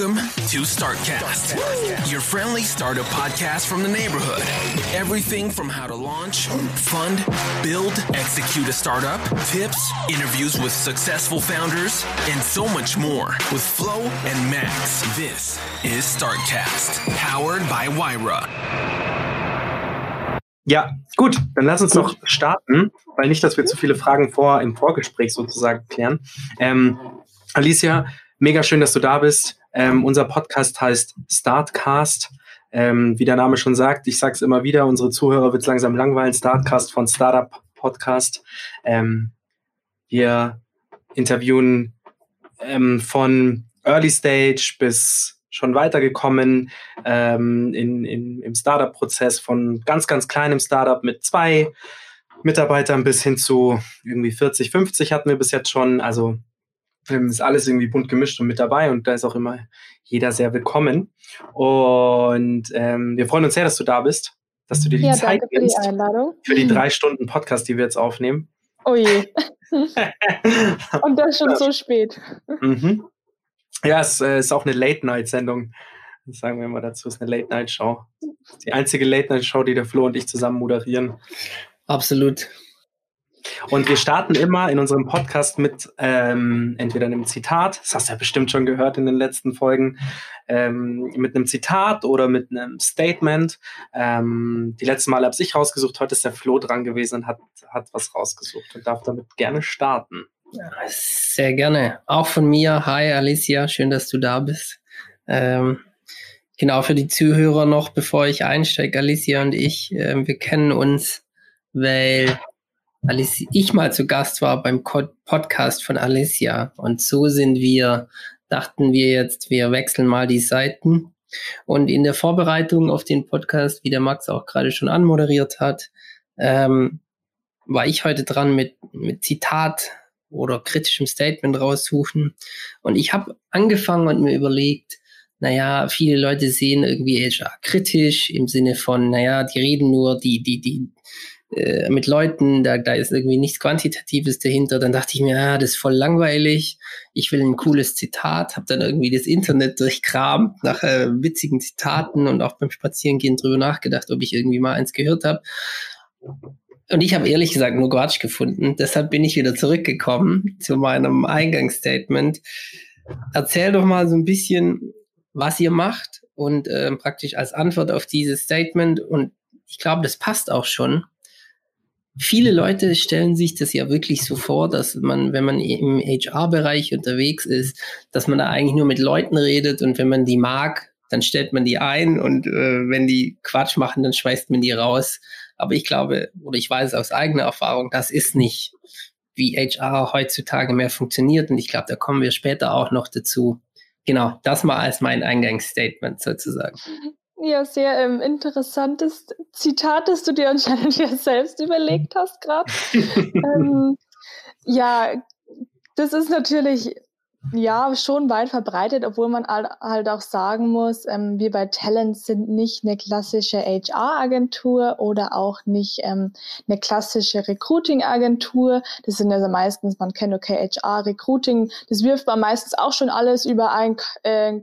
Welcome to Startcast, your friendly startup podcast from the neighborhood. Everything from how to launch, fund, build, execute a startup, tips, interviews with successful founders, and so much more with Flo and Max. This is Startcast, powered by Wyra. Ja, gut, dann lass uns doch starten, weil nicht, dass wir zu viele Fragen vor im Vorgespräch sozusagen klären. Ähm, Alicia, mega schön, dass du da bist. Ähm, unser Podcast heißt Startcast. Ähm, wie der Name schon sagt, ich sage es immer wieder, unsere Zuhörer wird langsam langweilen. Startcast von Startup Podcast. Ähm, wir interviewen ähm, von Early Stage bis schon weitergekommen ähm, in, in, im Startup-Prozess von ganz, ganz kleinem Startup mit zwei Mitarbeitern bis hin zu irgendwie 40, 50 hatten wir bis jetzt schon. Also ist alles irgendwie bunt gemischt und mit dabei und da ist auch immer jeder sehr willkommen. Und ähm, wir freuen uns sehr, dass du da bist, dass du dir die Ja, Zeit danke für die nimmst Einladung. für die drei Stunden Podcast, die wir jetzt aufnehmen. Oh je. Und das schon so spät. Mhm. Ja, es äh, ist auch eine Late-Night-Sendung. Das sagen wir immer dazu, es ist eine Late-Night-Show. Die einzige Late-Night-Show, die der Flo und ich zusammen moderieren. Absolut. Und wir starten immer in unserem Podcast mit ähm, entweder einem Zitat, das hast du ja bestimmt schon gehört in den letzten Folgen, ähm, mit einem Zitat oder mit einem Statement. Ähm, die letzten Mal habe ich rausgesucht, heute ist der Flo dran gewesen und hat, hat was rausgesucht und darf damit gerne starten. Sehr gerne. Auch von mir. Hi Alicia, schön, dass du da bist. Ähm, genau, für die Zuhörer noch, bevor ich einsteige, Alicia und ich, äh, wir kennen uns, weil Alicia, ich mal zu Gast war beim Podcast von Alicia. Und so sind wir, dachten wir jetzt, wir wechseln mal die Seiten. Und in der Vorbereitung auf den Podcast, wie der Max auch gerade schon anmoderiert hat, ähm, war ich heute dran mit, mit Zitat oder kritischem Statement raussuchen. Und ich habe angefangen und mir überlegt, naja, viele Leute sehen irgendwie HR kritisch im Sinne von, naja, die reden nur, die, die, die äh, mit Leuten, da, da ist irgendwie nichts Quantitatives dahinter. Dann dachte ich mir, ja, das ist voll langweilig. Ich will ein cooles Zitat, habe dann irgendwie das Internet durchkramt nach äh, witzigen Zitaten und auch beim Spazierengehen drüber nachgedacht, ob ich irgendwie mal eins gehört habe. Und ich habe ehrlich gesagt nur Quatsch gefunden. Deshalb bin ich wieder zurückgekommen zu meinem Eingangsstatement. Erzähl doch mal so ein bisschen, was ihr macht und äh, praktisch als Antwort auf dieses Statement. Und ich glaube, das passt auch schon. Viele Leute stellen sich das ja wirklich so vor, dass man, wenn man im HR-Bereich unterwegs ist, dass man da eigentlich nur mit Leuten redet und wenn man die mag, dann stellt man die ein und äh, wenn die Quatsch machen, dann schmeißt man die raus. Aber ich glaube, oder ich weiß aus eigener Erfahrung, das ist nicht, wie HR heutzutage mehr funktioniert. Und ich glaube, da kommen wir später auch noch dazu. Genau, das mal als mein Eingangsstatement sozusagen. Ja, sehr ähm, interessantes Zitat, das du dir anscheinend ja selbst überlegt hast gerade. ähm, ja, das ist natürlich ja schon weit verbreitet, obwohl man halt auch sagen muss, ähm, wir bei Talent sind nicht eine klassische HR-Agentur oder auch nicht ähm, eine klassische Recruiting-Agentur. Das sind also meistens, man kennt okay HR, Recruiting, das wirft man meistens auch schon alles über ein äh,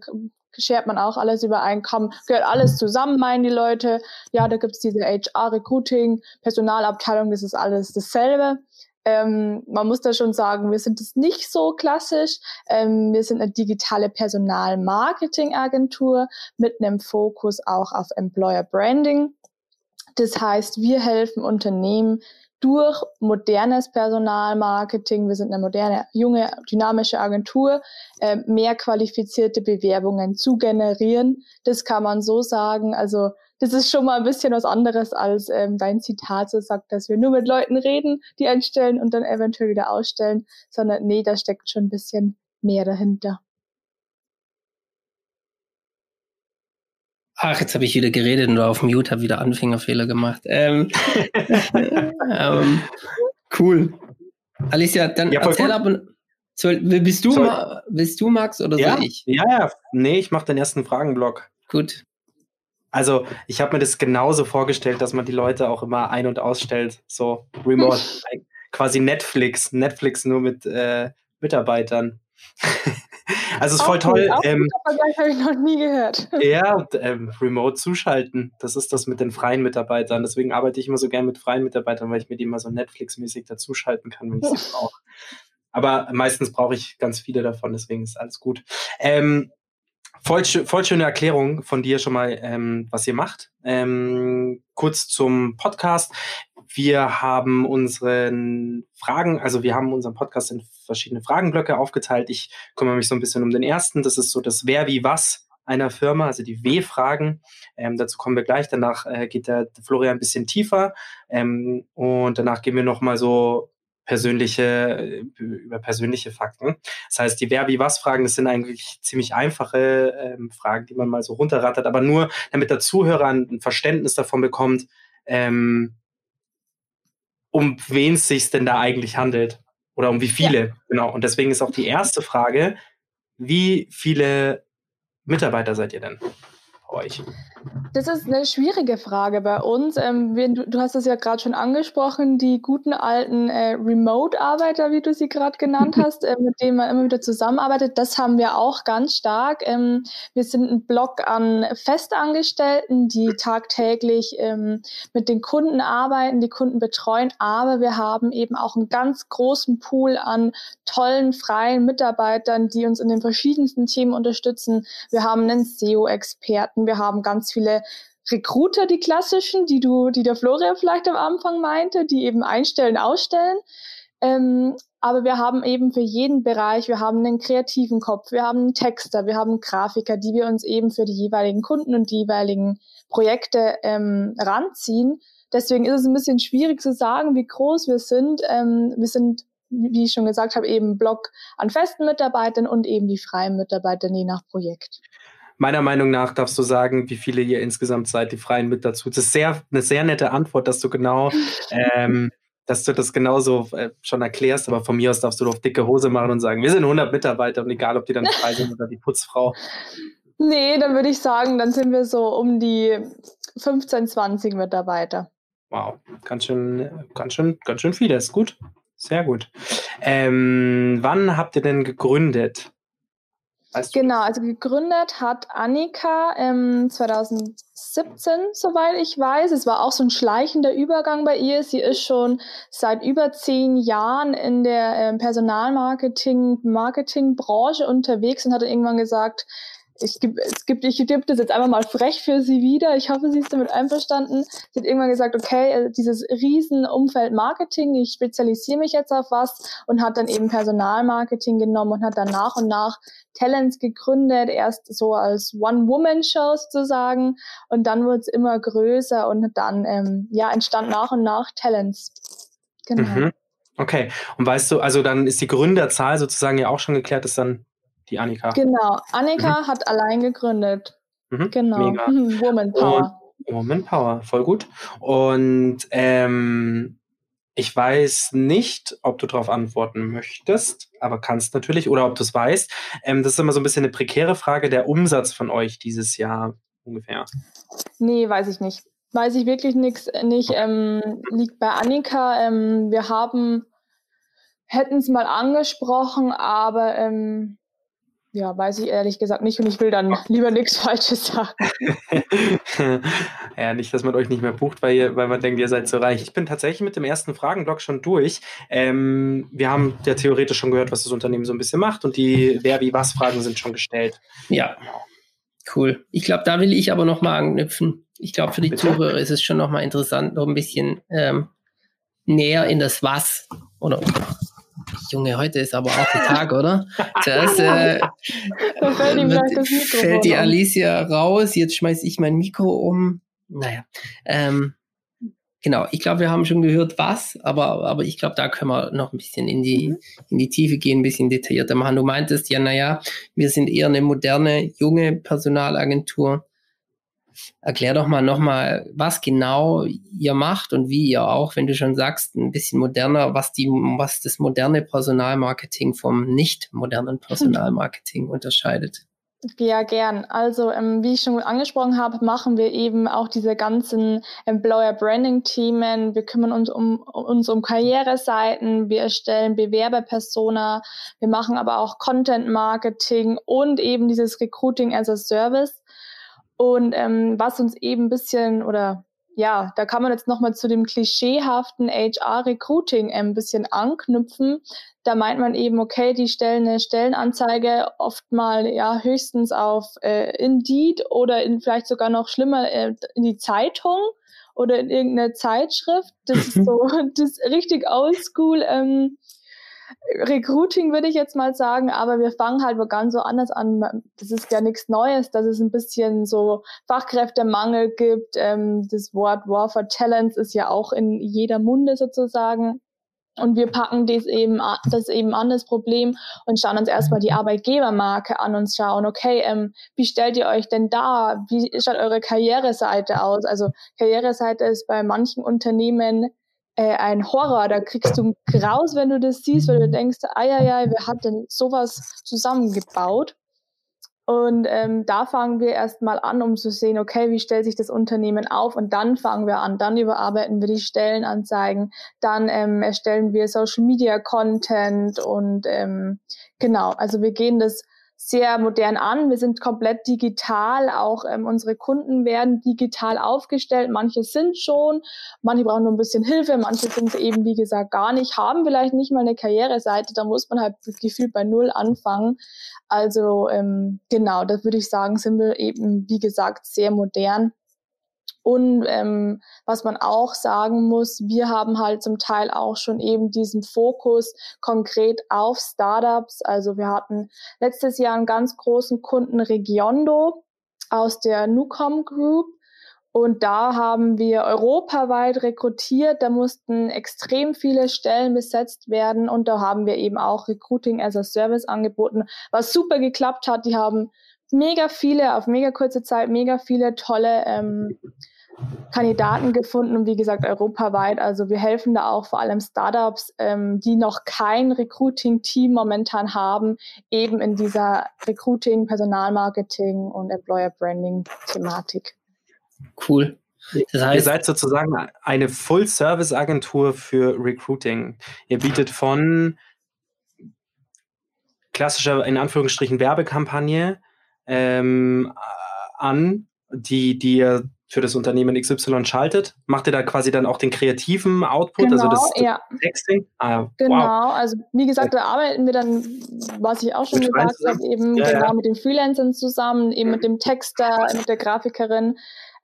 schert man auch alles über einen Kamm, gehört alles zusammen, meinen die Leute. Ja, da gibt's diese HR-Recruiting, Personalabteilung, das ist alles dasselbe. Ähm, man muss da schon sagen, wir sind es nicht so klassisch. Ähm, wir sind eine digitale Personal-Marketing-Agentur mit einem Fokus auch auf Employer Branding. Das heißt, wir helfen Unternehmen durch modernes Personalmarketing, wir sind eine moderne, junge, dynamische Agentur, äh, mehr qualifizierte Bewerbungen zu generieren. Das kann man so sagen. Also das ist schon mal ein bisschen was anderes als ähm, dein Zitat so sagt, dass wir nur mit Leuten reden, die einstellen und dann eventuell wieder ausstellen, sondern nee, da steckt schon ein bisschen mehr dahinter. Ach, jetzt habe ich wieder geredet und auf Mute habe wieder Anfängerfehler gemacht. Ähm, ähm, cool. Alicia, dann ja, erzähl ab und soll, bist du, bist du Max oder ja? soll ich? Ja, ja, nee, ich mache den ersten Fragenblock. Gut. Also, ich habe mir das genauso vorgestellt, dass man die Leute auch immer ein- und ausstellt, so remote, quasi Netflix, Netflix nur mit äh, Mitarbeitern. also es ist voll toll. Ähm, habe ich noch nie gehört. Ja, ähm, remote zuschalten. Das ist das mit den freien Mitarbeitern. Deswegen arbeite ich immer so gern mit freien Mitarbeitern, weil ich mir die immer so Netflix-mäßig dazuschalten kann, wenn ich sie brauche. Aber meistens brauche ich ganz viele davon, deswegen ist alles gut. Ähm, voll, voll schöne Erklärung von dir schon mal, ähm, was ihr macht. Ähm, kurz zum Podcast. Wir haben unseren Fragen, also wir haben unseren Podcast in verschiedene Fragenblöcke aufgeteilt. Ich kümmere mich so ein bisschen um den ersten. Das ist so das Wer, wie, was einer Firma, also die W-Fragen. Ähm, dazu kommen wir gleich. Danach äh, geht der Florian ein bisschen tiefer. Ähm, und danach gehen wir nochmal so persönliche, über persönliche Fakten. Das heißt, die Wer, wie, was Fragen, das sind eigentlich ziemlich einfache ähm, Fragen, die man mal so runterrattert, aber nur damit der Zuhörer ein Verständnis davon bekommt, ähm, um wen es sich denn da eigentlich handelt oder um wie viele. Ja. Genau. Und deswegen ist auch die erste Frage, wie viele Mitarbeiter seid ihr denn? euch? Das ist eine schwierige Frage bei uns. Ähm, wir, du, du, hast es ja gerade schon angesprochen, die guten alten äh, Remote-Arbeiter, wie du sie gerade genannt hast, äh, mit denen man immer wieder zusammenarbeitet, das haben wir auch ganz stark. Ähm, wir sind ein Block an Festangestellten, die tagtäglich ähm, mit den Kunden arbeiten, die Kunden betreuen, aber wir haben eben auch einen ganz großen Pool an tollen freien Mitarbeitern, die uns in den verschiedensten Themen unterstützen. Wir haben einen SEO-Experten, wir haben ganz viele Recruiter, die klassischen, die du, die der Florian vielleicht am Anfang meinte, die eben einstellen, ausstellen. Ähm, aber wir haben eben für jeden Bereich, wir haben einen kreativen Kopf, wir haben einen Texter, wir haben Grafiker, die wir uns eben für die jeweiligen Kunden und die jeweiligen Projekte ähm, ranziehen. Deswegen ist es ein bisschen schwierig zu sagen, wie groß wir sind. Ähm, wir sind, wie ich schon gesagt habe, eben Block an festen Mitarbeitern und eben die freien Mitarbeiter je nach Projekt meiner Meinung nach darfst du sagen, wie viele ihr insgesamt seid, die Freien mit dazu. Das ist sehr, eine sehr nette Antwort, dass du genau, ähm, dass du das genauso äh, schon erklärst, aber von mir aus darfst du doch dicke Hose machen und sagen, wir sind 100 Mitarbeiter und egal, ob die dann frei sind oder die Putzfrau. Nee, dann würde ich sagen, dann sind wir so um die 15, 20 Mitarbeiter. Wow, ganz schön, ganz schön, ganz schön viele, ist gut. Sehr gut. Ähm, wann habt ihr denn gegründet? Weißt genau, also gegründet hat Annika ähm, 2017, soweit ich weiß. Es war auch so ein schleichender Übergang bei ihr. Sie ist schon seit über zehn Jahren in der ähm, Personalmarketing, Marketingbranche unterwegs und hat irgendwann gesagt, ich gebe, es gibt, ich gebe das jetzt einfach mal frech für sie wieder. Ich hoffe, sie ist damit einverstanden. Sie hat irgendwann gesagt, okay, äh, dieses Riesenumfeld Marketing, ich spezialisiere mich jetzt auf was und hat dann eben Personalmarketing genommen und hat dann nach und nach Talents gegründet, erst so als One-Woman-Show sozusagen und dann wurde es immer größer und dann ähm, ja entstand nach und nach Talents. Genau. Mhm. Okay. Und weißt du, also dann ist die Gründerzahl sozusagen ja auch schon geklärt, ist dann die Annika. Genau, Annika mhm. hat allein gegründet. Mhm. Genau, Mega. Woman Power. Und Woman Power, voll gut. Und ähm, ich weiß nicht, ob du darauf antworten möchtest, aber kannst natürlich, oder ob du es weißt. Ähm, das ist immer so ein bisschen eine prekäre Frage, der Umsatz von euch dieses Jahr ungefähr. Nee, weiß ich nicht. Weiß ich wirklich nichts nicht. Ähm, liegt bei Annika. Ähm, wir haben, hätten es mal angesprochen, aber ähm, ja, weiß ich ehrlich gesagt nicht und ich will dann lieber nichts Falsches sagen. ja, nicht, dass man euch nicht mehr bucht, weil, ihr, weil man denkt, ihr seid so reich. Ich bin tatsächlich mit dem ersten Fragenblock schon durch. Ähm, wir haben ja theoretisch schon gehört, was das Unternehmen so ein bisschen macht und die Wer, wie, was Fragen sind schon gestellt. Ja, cool. Ich glaube, da will ich aber noch mal anknüpfen. Ich glaube, für die Bitte? Zuhörer ist es schon noch mal interessant, noch ein bisschen ähm, näher in das Was oder Junge, heute ist aber auch der Tag, oder? Zuerst äh, fällt, wird, fällt die Alicia raus, jetzt schmeiße ich mein Mikro um. naja. Ähm, genau, ich glaube, wir haben schon gehört, was, aber, aber ich glaube, da können wir noch ein bisschen in die, mhm. in die Tiefe gehen, ein bisschen detaillierter machen. Du meintest ja, naja, wir sind eher eine moderne, junge Personalagentur. Erklär doch mal nochmal, was genau ihr macht und wie ihr auch, wenn du schon sagst, ein bisschen moderner, was die, was das moderne Personalmarketing vom nicht modernen Personalmarketing unterscheidet. Ja, gern. Also, ähm, wie ich schon angesprochen habe, machen wir eben auch diese ganzen Employer Branding Themen. Wir kümmern uns um, uns um Karriereseiten. Wir erstellen Bewerberpersona. Wir machen aber auch Content Marketing und eben dieses Recruiting as a Service. Und ähm, was uns eben ein bisschen oder ja, da kann man jetzt nochmal zu dem klischeehaften HR-Recruiting ein bisschen anknüpfen. Da meint man eben, okay, die stellen eine Stellenanzeige oft mal ja höchstens auf äh, Indeed oder in, vielleicht sogar noch schlimmer äh, in die Zeitung oder in irgendeine Zeitschrift. Das ist so das ist richtig oldschool. Ähm, Recruiting würde ich jetzt mal sagen, aber wir fangen halt ganz so anders an. Das ist ja nichts Neues, dass es ein bisschen so Fachkräftemangel gibt. Ähm, das Wort War for Talents ist ja auch in jeder Munde sozusagen. Und wir packen das eben, das eben an, das Problem, und schauen uns erstmal die Arbeitgebermarke an und schauen, okay, ähm, wie stellt ihr euch denn da? Wie schaut eure Karriereseite aus? Also Karriereseite ist bei manchen Unternehmen äh, ein Horror. Da kriegst du Graus, wenn du das siehst, weil du denkst, ei, ei, ei, wer hat denn sowas zusammengebaut? Und ähm, da fangen wir erstmal an, um zu sehen, okay, wie stellt sich das Unternehmen auf? Und dann fangen wir an, dann überarbeiten wir die Stellenanzeigen, dann ähm, erstellen wir Social Media Content und ähm, genau, also wir gehen das sehr modern an. Wir sind komplett digital. Auch ähm, unsere Kunden werden digital aufgestellt. Manche sind schon, manche brauchen nur ein bisschen Hilfe, manche sind eben, wie gesagt, gar nicht, haben vielleicht nicht mal eine Karriereseite. Da muss man halt gefühlt bei Null anfangen. Also ähm, genau, das würde ich sagen, sind wir eben, wie gesagt, sehr modern. Und ähm, was man auch sagen muss, wir haben halt zum Teil auch schon eben diesen Fokus konkret auf Startups. Also wir hatten letztes Jahr einen ganz großen Kunden Regiondo aus der Nucom Group. Und da haben wir europaweit rekrutiert. Da mussten extrem viele Stellen besetzt werden. Und da haben wir eben auch Recruiting as a Service angeboten, was super geklappt hat. Die haben mega viele, auf mega kurze Zeit, mega viele tolle ähm, Kandidaten gefunden und wie gesagt europaweit. Also wir helfen da auch vor allem Startups, ähm, die noch kein Recruiting-Team momentan haben, eben in dieser Recruiting, Personalmarketing und Employer Branding-Thematik. Cool. Das heißt, Ihr seid sozusagen eine Full-Service-Agentur für Recruiting. Ihr bietet von klassischer, in Anführungsstrichen, Werbekampagne ähm, an, die, die ihr für das Unternehmen XY schaltet, macht ihr da quasi dann auch den kreativen Output, genau, also das, das ja. Texting? Ah, genau, wow. also wie gesagt, da arbeiten wir dann, was ich auch schon mit gesagt habe, eben ja, genau ja. mit den Freelancern zusammen, eben mit dem Texter, mit der Grafikerin,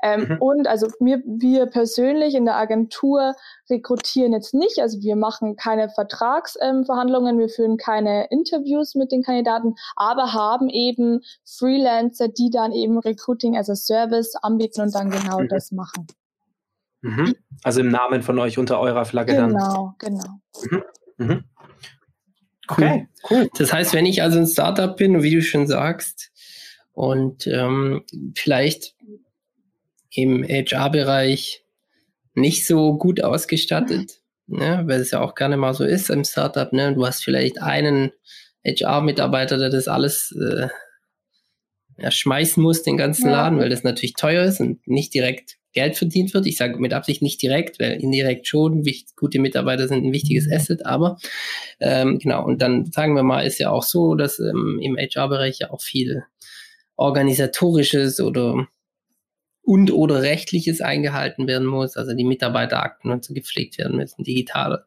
ähm, mhm. Und also wir, wir persönlich in der Agentur rekrutieren jetzt nicht, also wir machen keine Vertragsverhandlungen, ähm, wir führen keine Interviews mit den Kandidaten, aber haben eben Freelancer, die dann eben Recruiting as a Service anbieten und dann genau mhm. das machen. Mhm. Also im Namen von euch unter eurer Flagge genau, dann. Genau, genau. Mhm. Okay, cool. Das heißt, wenn ich also ein Startup bin, wie du schon sagst, und ähm, vielleicht im HR-Bereich nicht so gut ausgestattet, ne, weil es ja auch gerne mal so ist im Startup. Ne? Du hast vielleicht einen HR-Mitarbeiter, der das alles äh, ja, schmeißen muss, den ganzen ja. Laden, weil das natürlich teuer ist und nicht direkt Geld verdient wird. Ich sage mit Absicht nicht direkt, weil indirekt schon wichtig, gute Mitarbeiter sind ein wichtiges Asset, aber ähm, genau, und dann sagen wir mal, ist ja auch so, dass ähm, im HR-Bereich ja auch viel organisatorisches oder und oder rechtliches eingehalten werden muss, also die Mitarbeiterakten und so gepflegt werden müssen, digital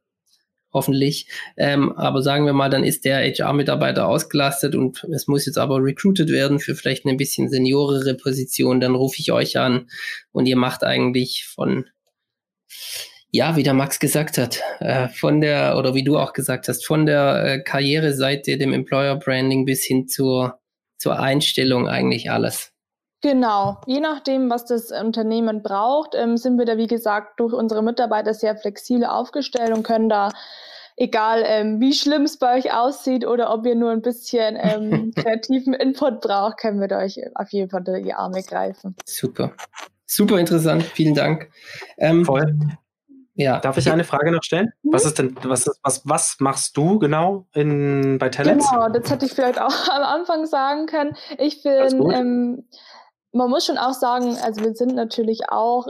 hoffentlich. Ähm, aber sagen wir mal, dann ist der HR-Mitarbeiter ausgelastet und es muss jetzt aber recruited werden für vielleicht eine bisschen seniorere Position, dann rufe ich euch an und ihr macht eigentlich von ja, wie der Max gesagt hat, äh, von der, oder wie du auch gesagt hast, von der äh, Karriereseite, dem Employer Branding bis hin zur, zur Einstellung eigentlich alles. Genau, je nachdem, was das Unternehmen braucht, ähm, sind wir da, wie gesagt, durch unsere Mitarbeiter sehr flexibel aufgestellt und können da, egal ähm, wie schlimm es bei euch aussieht oder ob ihr nur ein bisschen ähm, kreativen Input braucht, können wir da euch auf jeden Fall die Arme greifen. Super. Super interessant, vielen Dank. Ähm, Voll. Ja. Darf ich eine Frage noch stellen? Mhm. Was ist denn, was, ist, was, was machst du genau in, bei Talents? Genau, das hätte ich vielleicht auch am Anfang sagen können. Ich bin, ähm, man muss schon auch sagen, also wir sind natürlich auch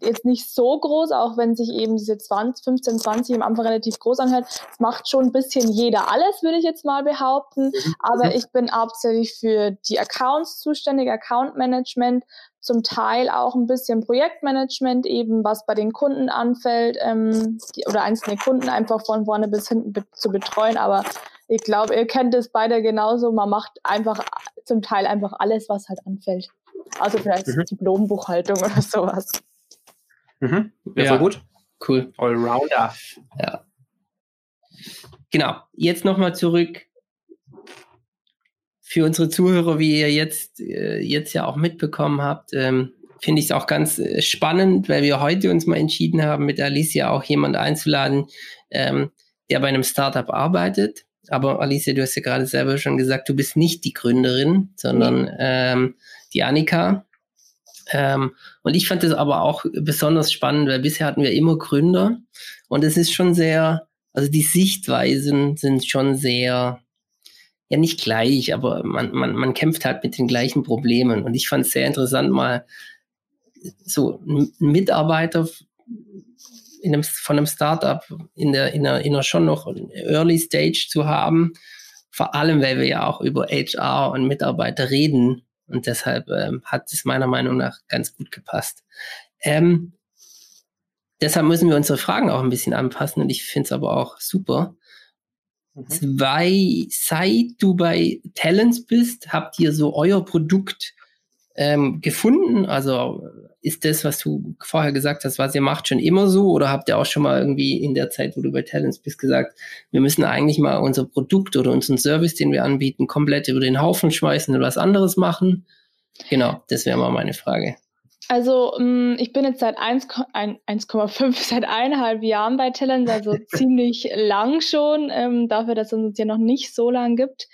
jetzt nicht so groß, auch wenn sich eben diese 20, 15, 20 am Anfang relativ groß anhört. Es macht schon ein bisschen jeder alles, würde ich jetzt mal behaupten. Mhm. Aber mhm. ich bin hauptsächlich für die Accounts zuständig, Account Management, zum Teil auch ein bisschen Projektmanagement eben, was bei den Kunden anfällt ähm, die, oder einzelne Kunden einfach von vorne bis hinten be zu betreuen. Aber ich glaube, ihr kennt es beide genauso. Man macht einfach zum Teil einfach alles, was halt anfällt. Also vielleicht mhm. Diplombuchhaltung oder sowas. Mhm. Ja, ja. gut. Cool. Allrounder. Ja. Genau. Jetzt nochmal zurück für unsere Zuhörer, wie ihr jetzt, äh, jetzt ja auch mitbekommen habt, ähm, finde ich es auch ganz äh, spannend, weil wir heute uns mal entschieden haben, mit Alicia auch jemand einzuladen, ähm, der bei einem Startup arbeitet. Aber Alicia, du hast ja gerade selber schon gesagt, du bist nicht die Gründerin, sondern ähm, die Annika. Ähm, und ich fand das aber auch besonders spannend, weil bisher hatten wir immer Gründer und es ist schon sehr, also die Sichtweisen sind schon sehr ja nicht gleich, aber man, man, man kämpft halt mit den gleichen Problemen. Und ich fand es sehr interessant, mal so einen Mitarbeiter in einem, von einem Startup in der, in einer, in einer schon noch Early Stage zu haben. Vor allem, weil wir ja auch über HR und Mitarbeiter reden. Und deshalb ähm, hat es meiner Meinung nach ganz gut gepasst. Ähm, deshalb müssen wir unsere Fragen auch ein bisschen anpassen und ich finde es aber auch super, Mhm. Zwei, seit du bei Talents bist, habt ihr so euer Produkt ähm, gefunden? Also ist das, was du vorher gesagt hast, was ihr macht, schon immer so? Oder habt ihr auch schon mal irgendwie in der Zeit, wo du bei Talents bist, gesagt, wir müssen eigentlich mal unser Produkt oder unseren Service, den wir anbieten, komplett über den Haufen schmeißen und was anderes machen? Genau, das wäre mal meine Frage. Also mm, ich bin jetzt seit 1,5, seit eineinhalb Jahren bei Talent, also ziemlich lang schon, ähm, dafür, dass es uns ja noch nicht so lang gibt.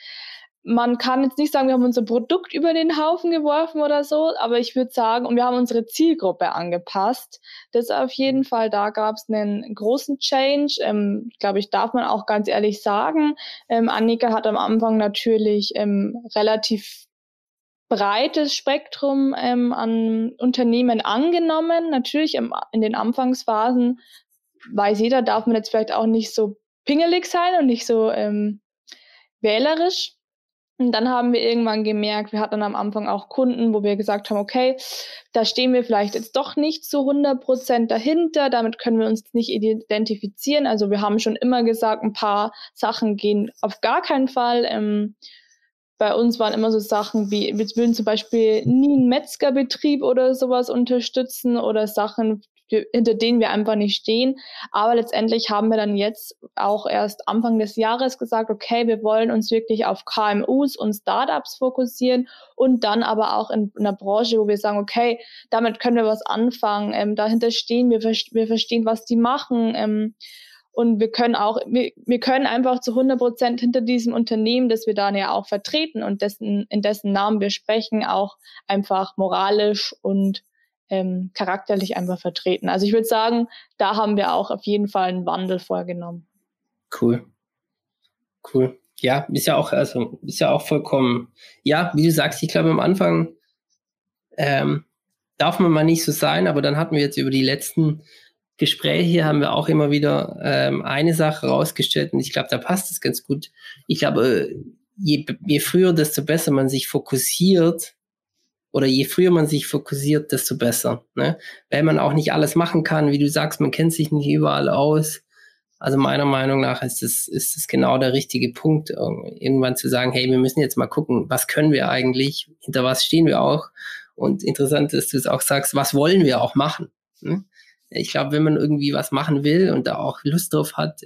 Man kann jetzt nicht sagen, wir haben unser Produkt über den Haufen geworfen oder so, aber ich würde sagen, und wir haben unsere Zielgruppe angepasst. Das auf jeden Fall, da gab es einen großen Change. Ähm, glaube ich, darf man auch ganz ehrlich sagen. Ähm, Annika hat am Anfang natürlich ähm, relativ breites Spektrum ähm, an Unternehmen angenommen. Natürlich im, in den Anfangsphasen weiß jeder, darf man jetzt vielleicht auch nicht so pingelig sein und nicht so ähm, wählerisch. Und dann haben wir irgendwann gemerkt, wir hatten am Anfang auch Kunden, wo wir gesagt haben, okay, da stehen wir vielleicht jetzt doch nicht zu 100 Prozent dahinter, damit können wir uns nicht identifizieren. Also wir haben schon immer gesagt, ein paar Sachen gehen auf gar keinen Fall. Ähm, bei uns waren immer so Sachen wie, wir würden zum Beispiel nie einen Metzgerbetrieb oder sowas unterstützen oder Sachen, hinter denen wir einfach nicht stehen. Aber letztendlich haben wir dann jetzt auch erst Anfang des Jahres gesagt, okay, wir wollen uns wirklich auf KMUs und Startups fokussieren und dann aber auch in, einer Branche, wo wir sagen, okay, damit können wir was anfangen, ähm, dahinter stehen wir, wir verstehen, was die machen. Ähm, und wir können auch, wir, wir können einfach zu 100 Prozent hinter diesem Unternehmen, das wir dann ja auch vertreten und dessen, in dessen Namen wir sprechen, auch einfach moralisch und ähm, charakterlich einfach vertreten. Also ich würde sagen, da haben wir auch auf jeden Fall einen Wandel vorgenommen. Cool. Cool. Ja, ist ja auch, also ist ja auch vollkommen, ja, wie du sagst, ich glaube am Anfang ähm, darf man mal nicht so sein, aber dann hatten wir jetzt über die letzten Gespräche haben wir auch immer wieder ähm, eine Sache rausgestellt und ich glaube, da passt es ganz gut. Ich glaube, je, je früher, desto besser man sich fokussiert oder je früher man sich fokussiert, desto besser. Ne? Weil man auch nicht alles machen kann, wie du sagst, man kennt sich nicht überall aus. Also meiner Meinung nach ist es ist es genau der richtige Punkt, irgendwann zu sagen, hey, wir müssen jetzt mal gucken, was können wir eigentlich, hinter was stehen wir auch. Und interessant ist, dass du es auch sagst, was wollen wir auch machen. Ne? Ich glaube, wenn man irgendwie was machen will und da auch Lust drauf hat,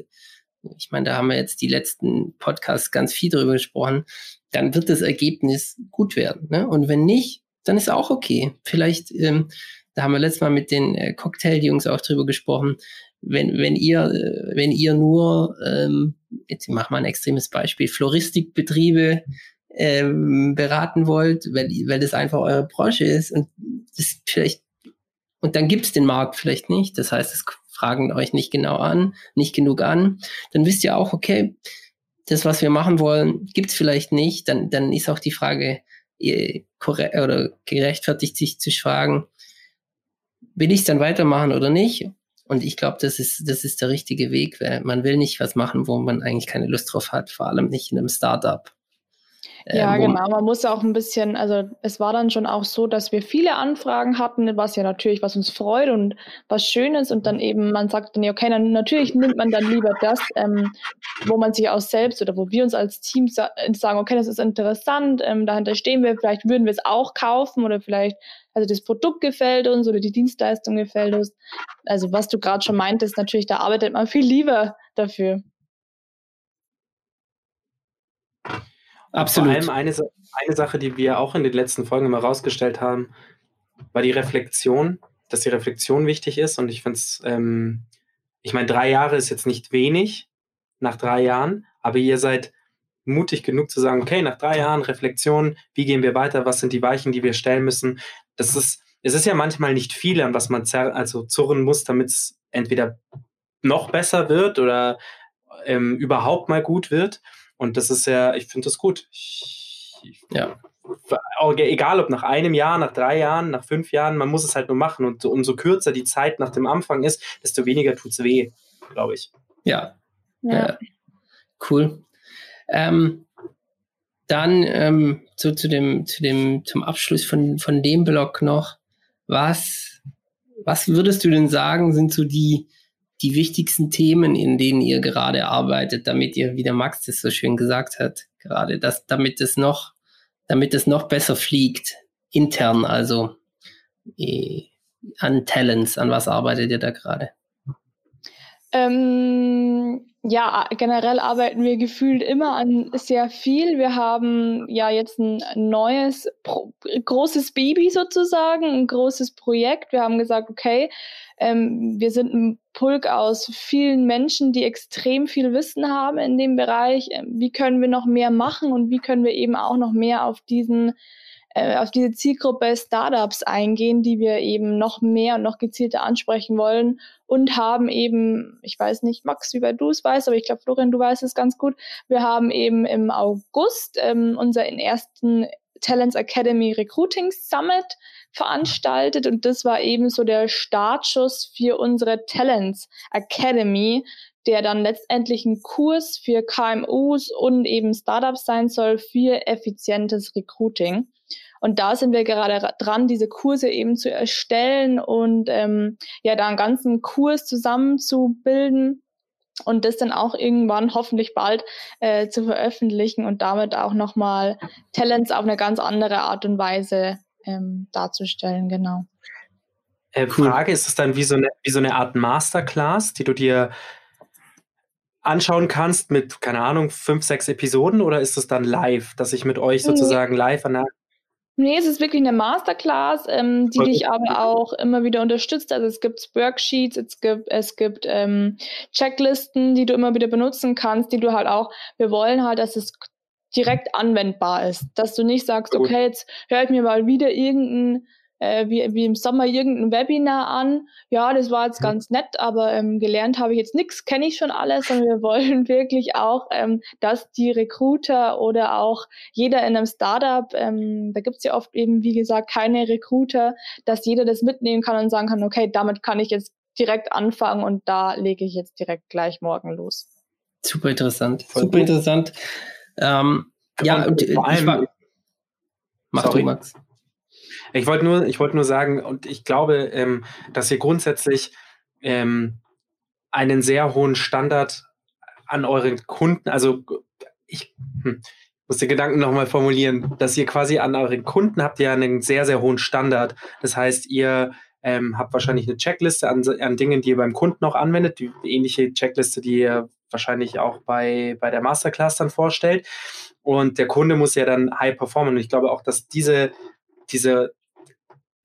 ich meine, da haben wir jetzt die letzten Podcasts ganz viel drüber gesprochen, dann wird das Ergebnis gut werden. Ne? Und wenn nicht, dann ist auch okay. Vielleicht, ähm, da haben wir letztes Mal mit den äh, Cocktail-Jungs auch drüber gesprochen, wenn, wenn ihr, äh, wenn ihr nur, ähm, jetzt mach mal ein extremes Beispiel, Floristikbetriebe ähm, beraten wollt, weil, weil das einfach eure Branche ist und das vielleicht, und dann gibt's den Markt vielleicht nicht. Das heißt, es fragen euch nicht genau an, nicht genug an, dann wisst ihr auch, okay, das, was wir machen wollen, gibt's vielleicht nicht. Dann, dann ist auch die Frage oder gerechtfertigt, sich zu fragen, will ich es dann weitermachen oder nicht? Und ich glaube, das ist, das ist der richtige Weg, weil man will nicht was machen, wo man eigentlich keine Lust drauf hat, vor allem nicht in einem Startup. Ja, ähm, genau. Man muss auch ein bisschen, also es war dann schon auch so, dass wir viele Anfragen hatten, was ja natürlich, was uns freut und was Schönes und dann eben, man sagt dann, okay, dann natürlich nimmt man dann lieber das, ähm, wo man sich auch selbst oder wo wir uns als Team sa sagen, okay, das ist interessant, ähm, dahinter stehen wir, vielleicht würden wir es auch kaufen oder vielleicht, also das Produkt gefällt uns oder die Dienstleistung gefällt uns. Also was du gerade schon meintest, natürlich, da arbeitet man viel lieber dafür. Absolut. Vor allem eine, eine Sache, die wir auch in den letzten Folgen immer rausgestellt haben, war die Reflexion, dass die Reflexion wichtig ist. Und ich finde es, ähm, ich meine, drei Jahre ist jetzt nicht wenig nach drei Jahren, aber ihr seid mutig genug zu sagen, okay, nach drei Jahren Reflexion, wie gehen wir weiter, was sind die Weichen, die wir stellen müssen. Das ist, es ist ja manchmal nicht viel, an was man also zurren muss, damit es entweder noch besser wird oder ähm, überhaupt mal gut wird. Und das ist ja, ich finde das gut. Ich, ja. Egal ob nach einem Jahr, nach drei Jahren, nach fünf Jahren, man muss es halt nur machen. Und umso kürzer die Zeit nach dem Anfang ist, desto weniger tut es weh, glaube ich. Ja. ja. ja. Cool. Ähm, dann ähm, zu, zu dem, zu dem, zum Abschluss von, von dem Blog noch. Was, was würdest du denn sagen, sind so die, die wichtigsten Themen, in denen ihr gerade arbeitet, damit ihr, wie der Max das so schön gesagt hat, gerade, dass, damit es noch, damit es noch besser fliegt, intern, also eh, an Talents, an was arbeitet ihr da gerade? Ähm, ja, generell arbeiten wir gefühlt immer an sehr viel. Wir haben ja jetzt ein neues, großes Baby sozusagen, ein großes Projekt. Wir haben gesagt, okay, ähm, wir sind ein Pulk aus vielen Menschen, die extrem viel Wissen haben in dem Bereich. Ähm, wie können wir noch mehr machen und wie können wir eben auch noch mehr auf diesen äh, auf diese Zielgruppe Startups eingehen, die wir eben noch mehr und noch gezielter ansprechen wollen und haben eben, ich weiß nicht, Max, wie du es weißt, aber ich glaube, Florian, du weißt es ganz gut. Wir haben eben im August ähm, unseren ersten Talents Academy Recruiting Summit veranstaltet und das war eben so der Startschuss für unsere Talents Academy, der dann letztendlich ein Kurs für KMUs und eben Startups sein soll für effizientes Recruiting. Und da sind wir gerade dran, diese Kurse eben zu erstellen und ähm, ja, da einen ganzen Kurs zusammenzubilden und das dann auch irgendwann hoffentlich bald äh, zu veröffentlichen und damit auch nochmal Talents auf eine ganz andere Art und Weise ähm, darzustellen, genau. Äh, Frage, ist es dann wie so, eine, wie so eine Art Masterclass, die du dir anschauen kannst mit, keine Ahnung, fünf, sechs Episoden oder ist es dann live, dass ich mit euch sozusagen live an der Nee, es ist wirklich eine Masterclass, ähm, die dich aber auch immer wieder unterstützt. Also es gibt Worksheets, es gibt, es gibt ähm, Checklisten, die du immer wieder benutzen kannst, die du halt auch, wir wollen halt, dass es direkt anwendbar ist. Dass du nicht sagst, okay, jetzt höre ich mir mal wieder irgendein äh, wie, wie im Sommer irgendein Webinar an. Ja, das war jetzt mhm. ganz nett, aber ähm, gelernt habe ich jetzt nichts, kenne ich schon alles und wir wollen wirklich auch, ähm, dass die Recruiter oder auch jeder in einem Startup, ähm, da gibt's ja oft eben, wie gesagt, keine Recruiter, dass jeder das mitnehmen kann und sagen kann, okay, damit kann ich jetzt direkt anfangen und da lege ich jetzt direkt gleich morgen los. Super interessant, Voll super gut. interessant. Ähm, ja, und, vor allem, war, mach sorry. du, Max. Ich wollte nur, ich nur sagen, und ich glaube, ähm, dass ihr grundsätzlich ähm, einen sehr hohen Standard an euren Kunden, also ich hm, muss den Gedanken nochmal formulieren, dass ihr quasi an euren Kunden habt ja einen sehr, sehr hohen Standard. Das heißt, ihr ähm, habt wahrscheinlich eine Checkliste an, an Dingen, die ihr beim Kunden auch anwendet, die ähnliche Checkliste, die ihr wahrscheinlich auch bei, bei der Masterclass dann vorstellt. Und der Kunde muss ja dann high performen. Und ich glaube auch, dass diese diese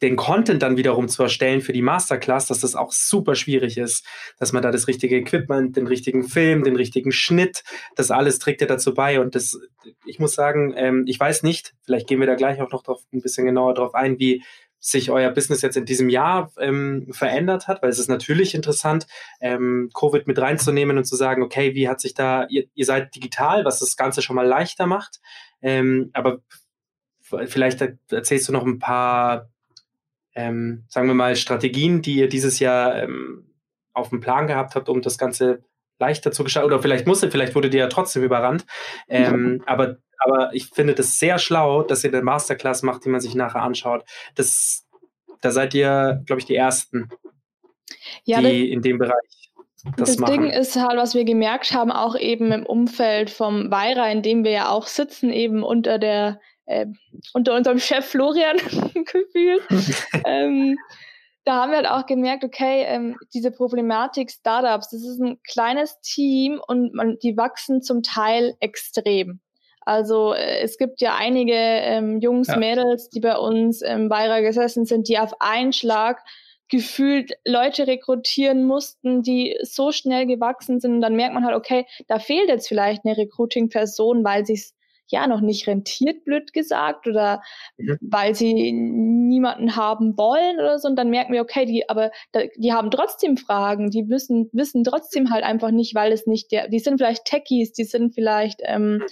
den Content dann wiederum zu erstellen für die Masterclass, dass das auch super schwierig ist, dass man da das richtige Equipment, den richtigen Film, den richtigen Schnitt, das alles trägt ja dazu bei. Und das, ich muss sagen, ähm, ich weiß nicht, vielleicht gehen wir da gleich auch noch drauf, ein bisschen genauer drauf ein, wie sich euer Business jetzt in diesem Jahr ähm, verändert hat, weil es ist natürlich interessant, ähm, Covid mit reinzunehmen und zu sagen, okay, wie hat sich da, ihr, ihr seid digital, was das Ganze schon mal leichter macht, ähm, aber vielleicht erzählst du noch ein paar ähm, sagen wir mal, Strategien, die ihr dieses Jahr ähm, auf dem Plan gehabt habt, um das Ganze leichter zu gestalten? Oder vielleicht musste, vielleicht wurde dir ja trotzdem überrannt. Ähm, aber, aber ich finde das sehr schlau, dass ihr eine Masterclass macht, die man sich nachher anschaut. Das, da seid ihr, glaube ich, die Ersten, ja, die in dem Bereich das, das Ding ist halt, was wir gemerkt haben, auch eben im Umfeld vom Weira, in dem wir ja auch sitzen, eben unter der äh, unter unserem Chef Florian gefühlt. ähm, da haben wir halt auch gemerkt, okay, ähm, diese Problematik Startups, das ist ein kleines Team und man, die wachsen zum Teil extrem. Also äh, es gibt ja einige ähm, Jungs, ja. Mädels, die bei uns im Bayrer gesessen sind, die auf einen Schlag gefühlt Leute rekrutieren mussten, die so schnell gewachsen sind. Und dann merkt man halt, okay, da fehlt jetzt vielleicht eine Recruiting-Person, weil sie es ja noch nicht rentiert, blöd gesagt, oder mhm. weil sie niemanden haben wollen oder so. Und dann merken wir, okay, die, aber die haben trotzdem Fragen, die wissen, wissen trotzdem halt einfach nicht, weil es nicht der, die sind vielleicht Techies, die sind vielleicht ähm,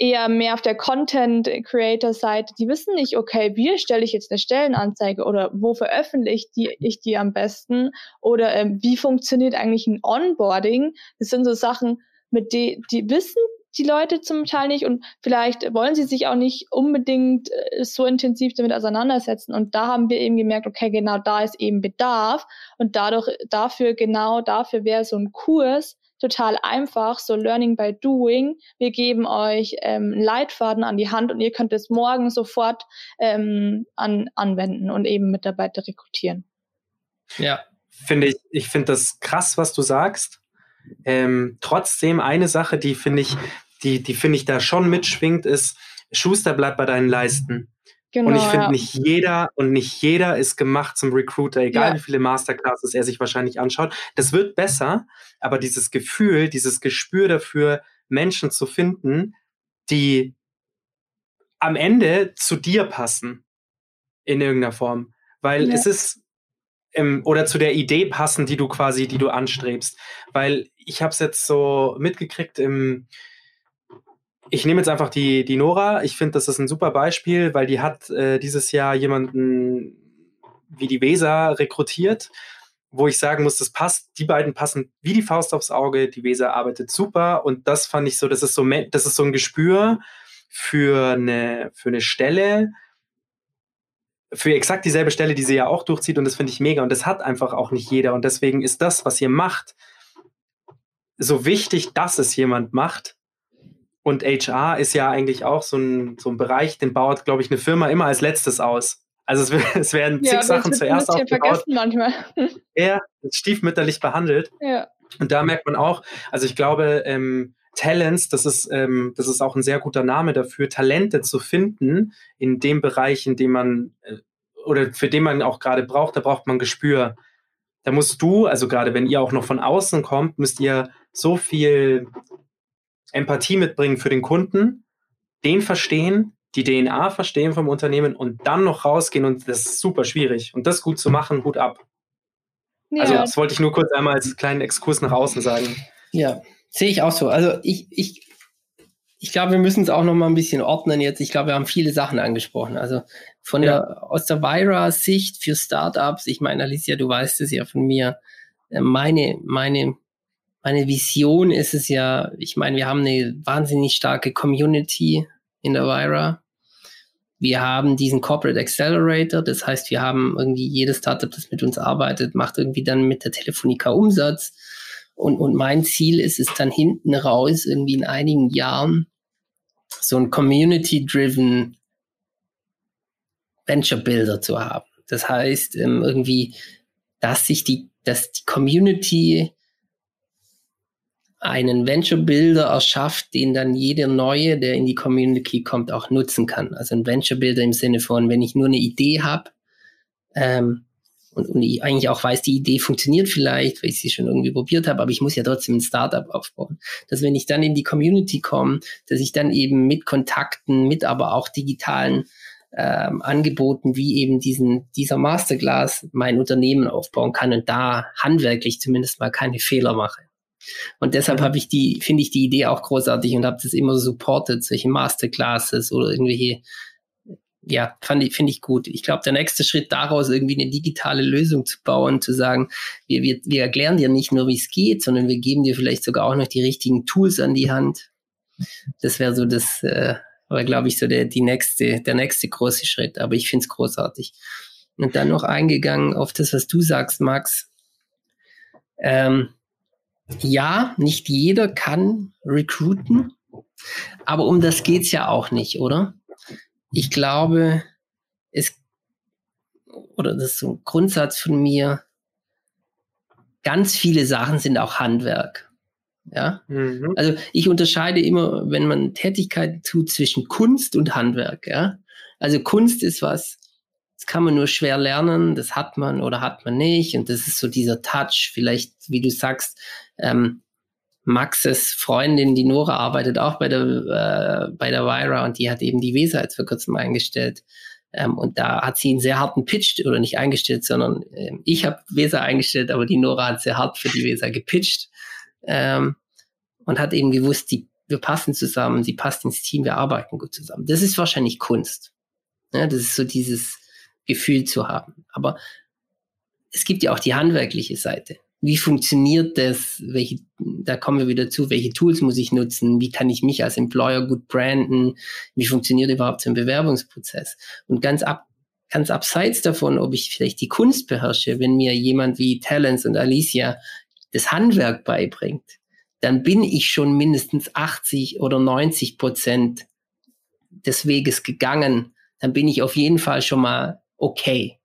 eher mehr auf der Content-Creator-Seite, die wissen nicht, okay, wie stelle ich jetzt eine Stellenanzeige oder wo veröffentliche die, ich die am besten oder ähm, wie funktioniert eigentlich ein Onboarding? Das sind so Sachen, mit denen die wissen die Leute zum Teil nicht und vielleicht wollen sie sich auch nicht unbedingt äh, so intensiv damit auseinandersetzen. Und da haben wir eben gemerkt, okay, genau da ist eben Bedarf und dadurch, dafür, genau dafür wäre so ein Kurs total einfach, so Learning by Doing. Wir geben euch ähm, Leitfaden an die Hand und ihr könnt es morgen sofort ähm, an, anwenden und eben Mitarbeiter rekrutieren. Ja. Finde ich, ich finde das krass, was du sagst. Ähm, trotzdem eine Sache, die finde ich, die, die finde ich da schon mitschwingt, ist, Schuster bleibt bei deinen Leisten. Genau, und ich finde, ja. nicht jeder und nicht jeder ist gemacht zum Recruiter, egal ja. wie viele Masterclasses er sich wahrscheinlich anschaut. Das wird besser, aber dieses Gefühl, dieses Gespür dafür, Menschen zu finden, die am Ende zu dir passen in irgendeiner Form. Weil ja. es ist, ähm, oder zu der Idee passen, die du quasi, die du anstrebst. Weil ich habe es jetzt so mitgekriegt im ich nehme jetzt einfach die, die Nora. Ich finde, das ist ein super Beispiel, weil die hat äh, dieses Jahr jemanden wie die Weser rekrutiert, wo ich sagen muss, das passt, die beiden passen wie die Faust aufs Auge. Die Weser arbeitet super und das fand ich so, das ist so, das ist so ein Gespür für eine, für eine Stelle, für exakt dieselbe Stelle, die sie ja auch durchzieht und das finde ich mega und das hat einfach auch nicht jeder und deswegen ist das, was ihr macht, so wichtig, dass es jemand macht. Und HR ist ja eigentlich auch so ein, so ein Bereich, den baut, glaube ich, eine Firma immer als letztes aus. Also es, es werden zig ja, Sachen zuerst aufgebaut. manchmal. Er stiefmütterlich behandelt. Ja. Und da merkt man auch, also ich glaube, ähm, Talents, das ist, ähm, das ist auch ein sehr guter Name dafür, Talente zu finden in dem Bereich, in dem man äh, oder für den man auch gerade braucht, da braucht man Gespür. Da musst du, also gerade wenn ihr auch noch von außen kommt, müsst ihr so viel Empathie mitbringen für den Kunden, den verstehen, die DNA verstehen vom Unternehmen und dann noch rausgehen und das ist super schwierig. Und das gut zu machen, Hut ab. Ja. Also das wollte ich nur kurz einmal als kleinen Exkurs nach außen sagen. Ja, Sehe ich auch so. Also ich, ich, ich glaube, wir müssen es auch noch mal ein bisschen ordnen jetzt. Ich glaube, wir haben viele Sachen angesprochen. Also von ja. der, aus der Vira-Sicht für Startups, ich meine, Alicia, du weißt es ja von mir, äh, meine, meine, meine Vision ist es ja, ich meine, wir haben eine wahnsinnig starke Community in der Vira. Wir haben diesen Corporate Accelerator, das heißt, wir haben irgendwie jedes Startup, das mit uns arbeitet, macht irgendwie dann mit der Telefonica Umsatz und, und mein Ziel ist es dann hinten raus, irgendwie in einigen Jahren, so ein Community-driven Venture Builder zu haben. Das heißt, ähm, irgendwie, dass sich die, dass die Community einen Venture Builder erschafft, den dann jeder Neue, der in die Community kommt, auch nutzen kann. Also ein Venture Builder im Sinne von, wenn ich nur eine Idee habe ähm, und, und ich eigentlich auch weiß, die Idee funktioniert vielleicht, weil ich sie schon irgendwie probiert habe, aber ich muss ja trotzdem ein Startup aufbauen. Dass wenn ich dann in die Community komme, dass ich dann eben mit Kontakten, mit aber auch digitalen ähm, Angeboten wie eben diesen, dieser Masterclass mein Unternehmen aufbauen kann und da handwerklich zumindest mal keine Fehler mache. Und deshalb habe ich die, finde ich die Idee auch großartig und habe das immer supported, solche Masterclasses oder irgendwelche, ja, fand ich, finde ich gut. Ich glaube, der nächste Schritt daraus, irgendwie eine digitale Lösung zu bauen, zu sagen, wir, wir, wir erklären dir nicht nur, wie es geht, sondern wir geben dir vielleicht sogar auch noch die richtigen Tools an die Hand. Das wäre so das, äh, aber glaube ich, so der, die nächste, der nächste große Schritt. Aber ich finde es großartig. Und dann noch eingegangen auf das, was du sagst, Max. Ähm, ja, nicht jeder kann recruiten, aber um das geht's ja auch nicht, oder? Ich glaube, es, oder das ist so ein Grundsatz von mir, ganz viele Sachen sind auch Handwerk. Ja, mhm. also ich unterscheide immer, wenn man Tätigkeiten tut, zwischen Kunst und Handwerk. Ja, also Kunst ist was, das kann man nur schwer lernen, das hat man oder hat man nicht. Und das ist so dieser Touch, vielleicht, wie du sagst, ähm, Maxes Freundin, die Nora, arbeitet auch bei der, äh, bei der Vira und die hat eben die Weser jetzt vor kurzem eingestellt. Ähm, und da hat sie einen sehr harten Pitch oder nicht eingestellt, sondern äh, ich habe Weser eingestellt, aber die Nora hat sehr hart für die Weser gepitcht ähm, und hat eben gewusst, die, wir passen zusammen, sie passt ins Team, wir arbeiten gut zusammen. Das ist wahrscheinlich Kunst. Ja, das ist so dieses Gefühl zu haben. Aber es gibt ja auch die handwerkliche Seite wie funktioniert das? Welche, da kommen wir wieder zu, welche Tools muss ich nutzen? Wie kann ich mich als Employer gut branden? Wie funktioniert überhaupt so ein Bewerbungsprozess? Und ganz ab, ganz abseits davon, ob ich vielleicht die Kunst beherrsche, wenn mir jemand wie Talents und Alicia das Handwerk beibringt, dann bin ich schon mindestens 80 oder 90 Prozent des Weges gegangen. Dann bin ich auf jeden Fall schon mal okay.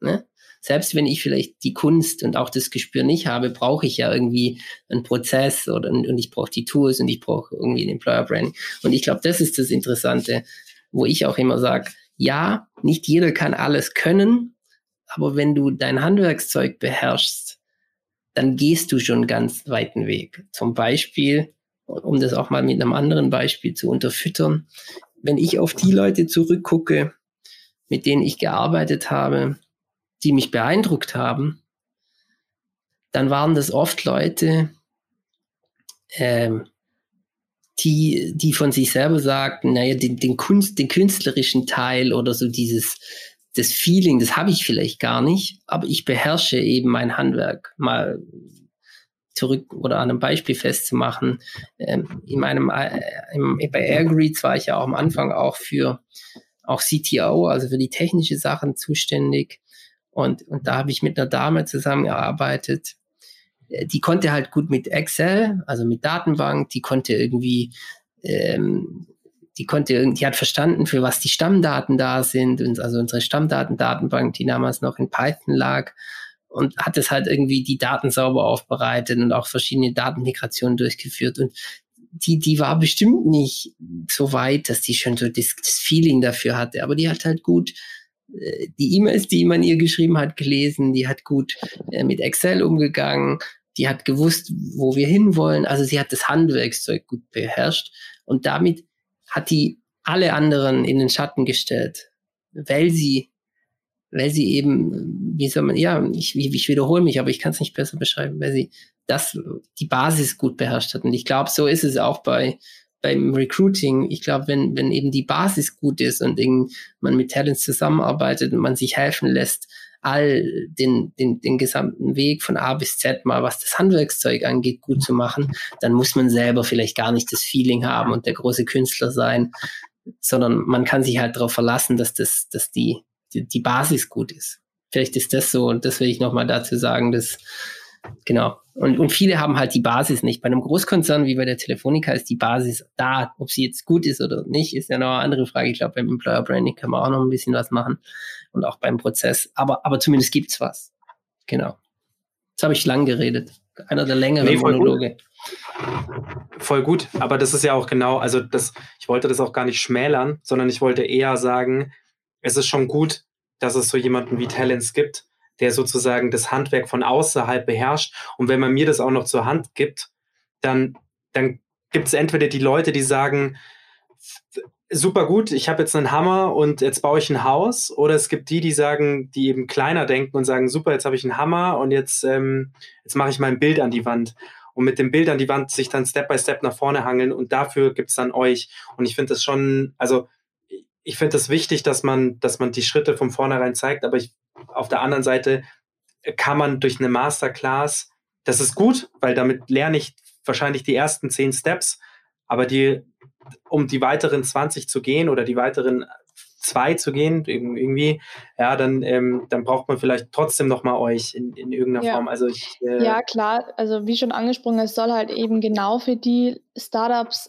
Ne? Selbst wenn ich vielleicht die Kunst und auch das Gespür nicht habe, brauche ich ja irgendwie einen Prozess oder und ich brauche die Tools und ich brauche irgendwie ein Employer Branding. Und ich glaube, das ist das Interessante, wo ich auch immer sage, ja, nicht jeder kann alles können, aber wenn du dein Handwerkszeug beherrschst, dann gehst du schon einen ganz weiten Weg. Zum Beispiel, um das auch mal mit einem anderen Beispiel zu unterfüttern, wenn ich auf die Leute zurückgucke, mit denen ich gearbeitet habe, die mich beeindruckt haben, dann waren das oft Leute, ähm, die, die von sich selber sagten, naja, den, den, Kunst, den künstlerischen Teil oder so dieses, das Feeling, das habe ich vielleicht gar nicht, aber ich beherrsche eben mein Handwerk. Mal zurück oder an einem Beispiel festzumachen. Ähm, in meinem, äh, im, bei Airgreets war ich ja auch am Anfang auch für auch CTO, also für die technische Sachen zuständig. Und, und da habe ich mit einer Dame zusammengearbeitet, äh, die konnte halt gut mit Excel, also mit Datenbank, die konnte irgendwie, ähm, die konnte, die hat verstanden, für was die Stammdaten da sind, also unsere Stammdatendatenbank, die damals noch in Python lag, und hat es halt irgendwie die Daten sauber aufbereitet und auch verschiedene Datenmigrationen durchgeführt. Und die, die war bestimmt nicht so weit, dass die schon so das, das Feeling dafür hatte, aber die hat halt gut die E-Mails, die man ihr geschrieben hat, gelesen, die hat gut äh, mit Excel umgegangen, die hat gewusst, wo wir hinwollen. Also sie hat das Handwerkszeug gut beherrscht und damit hat die alle anderen in den Schatten gestellt, weil sie, weil sie eben, wie soll man, ja, ich, ich wiederhole mich, aber ich kann es nicht besser beschreiben, weil sie das, die Basis gut beherrscht hat. Und ich glaube, so ist es auch bei, beim Recruiting, ich glaube, wenn, wenn eben die Basis gut ist und man mit Talents zusammenarbeitet und man sich helfen lässt, all den, den, den gesamten Weg von A bis Z mal, was das Handwerkszeug angeht, gut zu machen, dann muss man selber vielleicht gar nicht das Feeling haben und der große Künstler sein, sondern man kann sich halt darauf verlassen, dass das, dass die, die, die Basis gut ist. Vielleicht ist das so, und das will ich nochmal dazu sagen, dass Genau. Und, und viele haben halt die Basis nicht. Bei einem Großkonzern wie bei der Telefonica ist die Basis da. Ob sie jetzt gut ist oder nicht, ist ja noch eine andere Frage. Ich glaube, beim Employer Branding kann man auch noch ein bisschen was machen und auch beim Prozess. Aber, aber zumindest gibt's was. Genau. Jetzt habe ich lang geredet. einer der längeren Nee, voll gut. Monologe. Voll gut, aber das ist ja auch genau, also das, ich wollte das auch gar nicht schmälern, sondern ich wollte eher sagen, es ist schon gut, dass es so jemanden wie Talents gibt, der sozusagen das Handwerk von außerhalb beherrscht. Und wenn man mir das auch noch zur Hand gibt, dann, dann gibt es entweder die Leute, die sagen, super gut, ich habe jetzt einen Hammer und jetzt baue ich ein Haus. Oder es gibt die, die sagen, die eben kleiner denken und sagen, super, jetzt habe ich einen Hammer und jetzt, ähm, jetzt mache ich mal ein Bild an die Wand. Und mit dem Bild an die Wand sich dann Step by Step nach vorne hangeln und dafür gibt es dann euch. Und ich finde das schon, also ich finde das wichtig, dass man, dass man die Schritte von vornherein zeigt, aber ich, auf der anderen Seite kann man durch eine Masterclass, das ist gut, weil damit lerne ich wahrscheinlich die ersten zehn Steps, aber die, um die weiteren 20 zu gehen oder die weiteren zwei zu gehen, irgendwie, ja, dann, ähm, dann braucht man vielleicht trotzdem nochmal euch in, in irgendeiner Ja. Form. Also ich, äh, Ja, klar. Also wie schon angesprochen, es soll halt eben genau für die Startups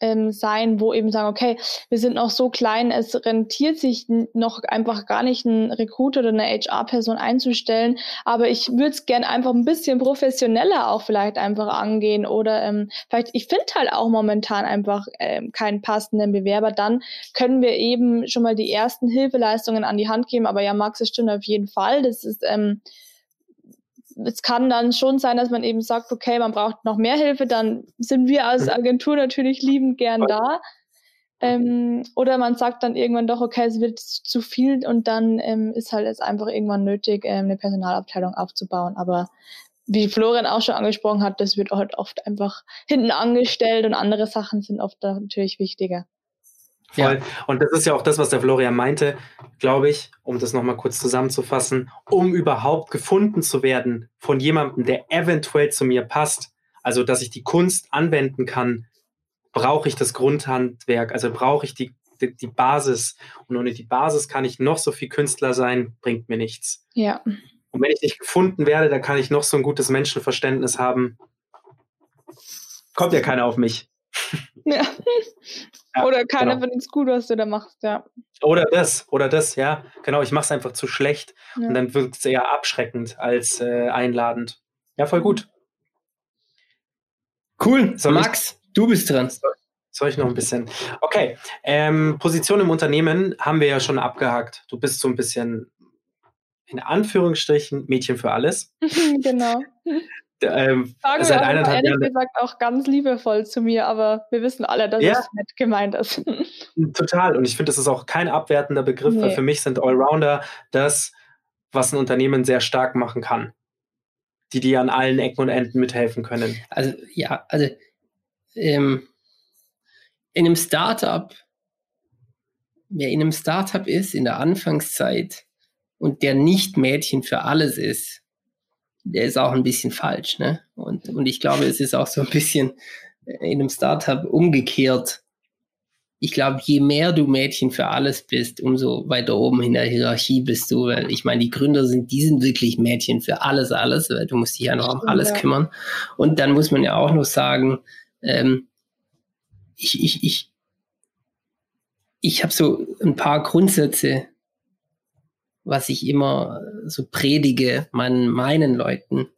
ähm, sein, wo eben sagen, okay, wir sind noch so klein, es rentiert sich noch einfach gar nicht, einen Recruiter oder eine HR-Person einzustellen, aber ich würde es gern einfach ein bisschen professioneller auch vielleicht einfach angehen oder ähm, vielleicht, ich finde halt auch momentan einfach ähm, keinen passenden Bewerber, dann können wir eben schon mal die ersten Hilfeleistungen an die Hand geben, aber ja, Max, es stimmt auf jeden Fall, das ist ähm, es kann dann schon sein, dass man eben sagt, okay, man braucht noch mehr Hilfe, dann sind wir als Mhm. Agentur natürlich liebend gern da. Ähm, oder man sagt dann irgendwann doch, okay, es wird zu viel und dann ähm, ist halt es einfach irgendwann nötig, ähm, eine Personalabteilung aufzubauen. Aber wie Florian auch schon angesprochen hat, das wird halt oft einfach hinten angestellt und andere Sachen sind oft natürlich wichtiger. Voll. Und das ist ja auch das, was der Florian meinte, glaube ich, um das nochmal kurz zusammenzufassen, um überhaupt gefunden zu werden von jemandem, der eventuell zu mir passt, also dass ich die Kunst anwenden kann, brauche ich das Grundhandwerk, also brauche ich die, die, die Basis. Und ohne die Basis kann ich noch so viel Künstler sein, bringt mir nichts. Ja. Und wenn ich nicht gefunden werde, dann kann ich noch so ein gutes Menschenverständnis haben. Kommt ja keiner auf mich. ja. Ja, Oder keiner genau. findet es gut, was du da machst, ja. Oder das, oder das, ja. Genau, ich mache es einfach zu schlecht. Ja. Und dann wirkt es eher abschreckend als äh, einladend. Ja, voll gut. Cool. Soll ich- Max, du bist dran. Soll ich noch ein bisschen? Okay. Ähm, Position im Unternehmen haben wir ja schon abgehakt. Du bist so ein bisschen in Anführungsstrichen Mädchen für alles. genau. Ähm, Sagen seit wir auch eineinhalb ehrlich Jahren gesagt auch ganz liebevoll zu mir, aber wir wissen alle, dass Ja. es nicht gemeint ist. total. Und ich finde, das ist auch kein abwertender Begriff, weil Nee. für mich sind Allrounder das, was ein Unternehmen sehr stark machen kann. Die dir an allen Ecken und Enden mithelfen können. Also ja, also ähm, in einem Startup, wer in einem Startup ist in der Anfangszeit und der nicht Mädchen für alles ist, der ist auch ein bisschen falsch, ne? Und, und ich glaube, es ist auch so ein bisschen in einem Startup umgekehrt. Ich glaube, je mehr du Mädchen für alles bist, umso weiter oben in der Hierarchie bist du. Weil ich meine, die Gründer sind, die sind wirklich Mädchen für alles, alles, weil du musst dich ja noch um alles ja. kümmern. Und dann muss man ja auch noch sagen, ähm, ich, ich, ich, ich habe so ein paar Grundsätze, was ich immer so predige meinen, meinen Leuten,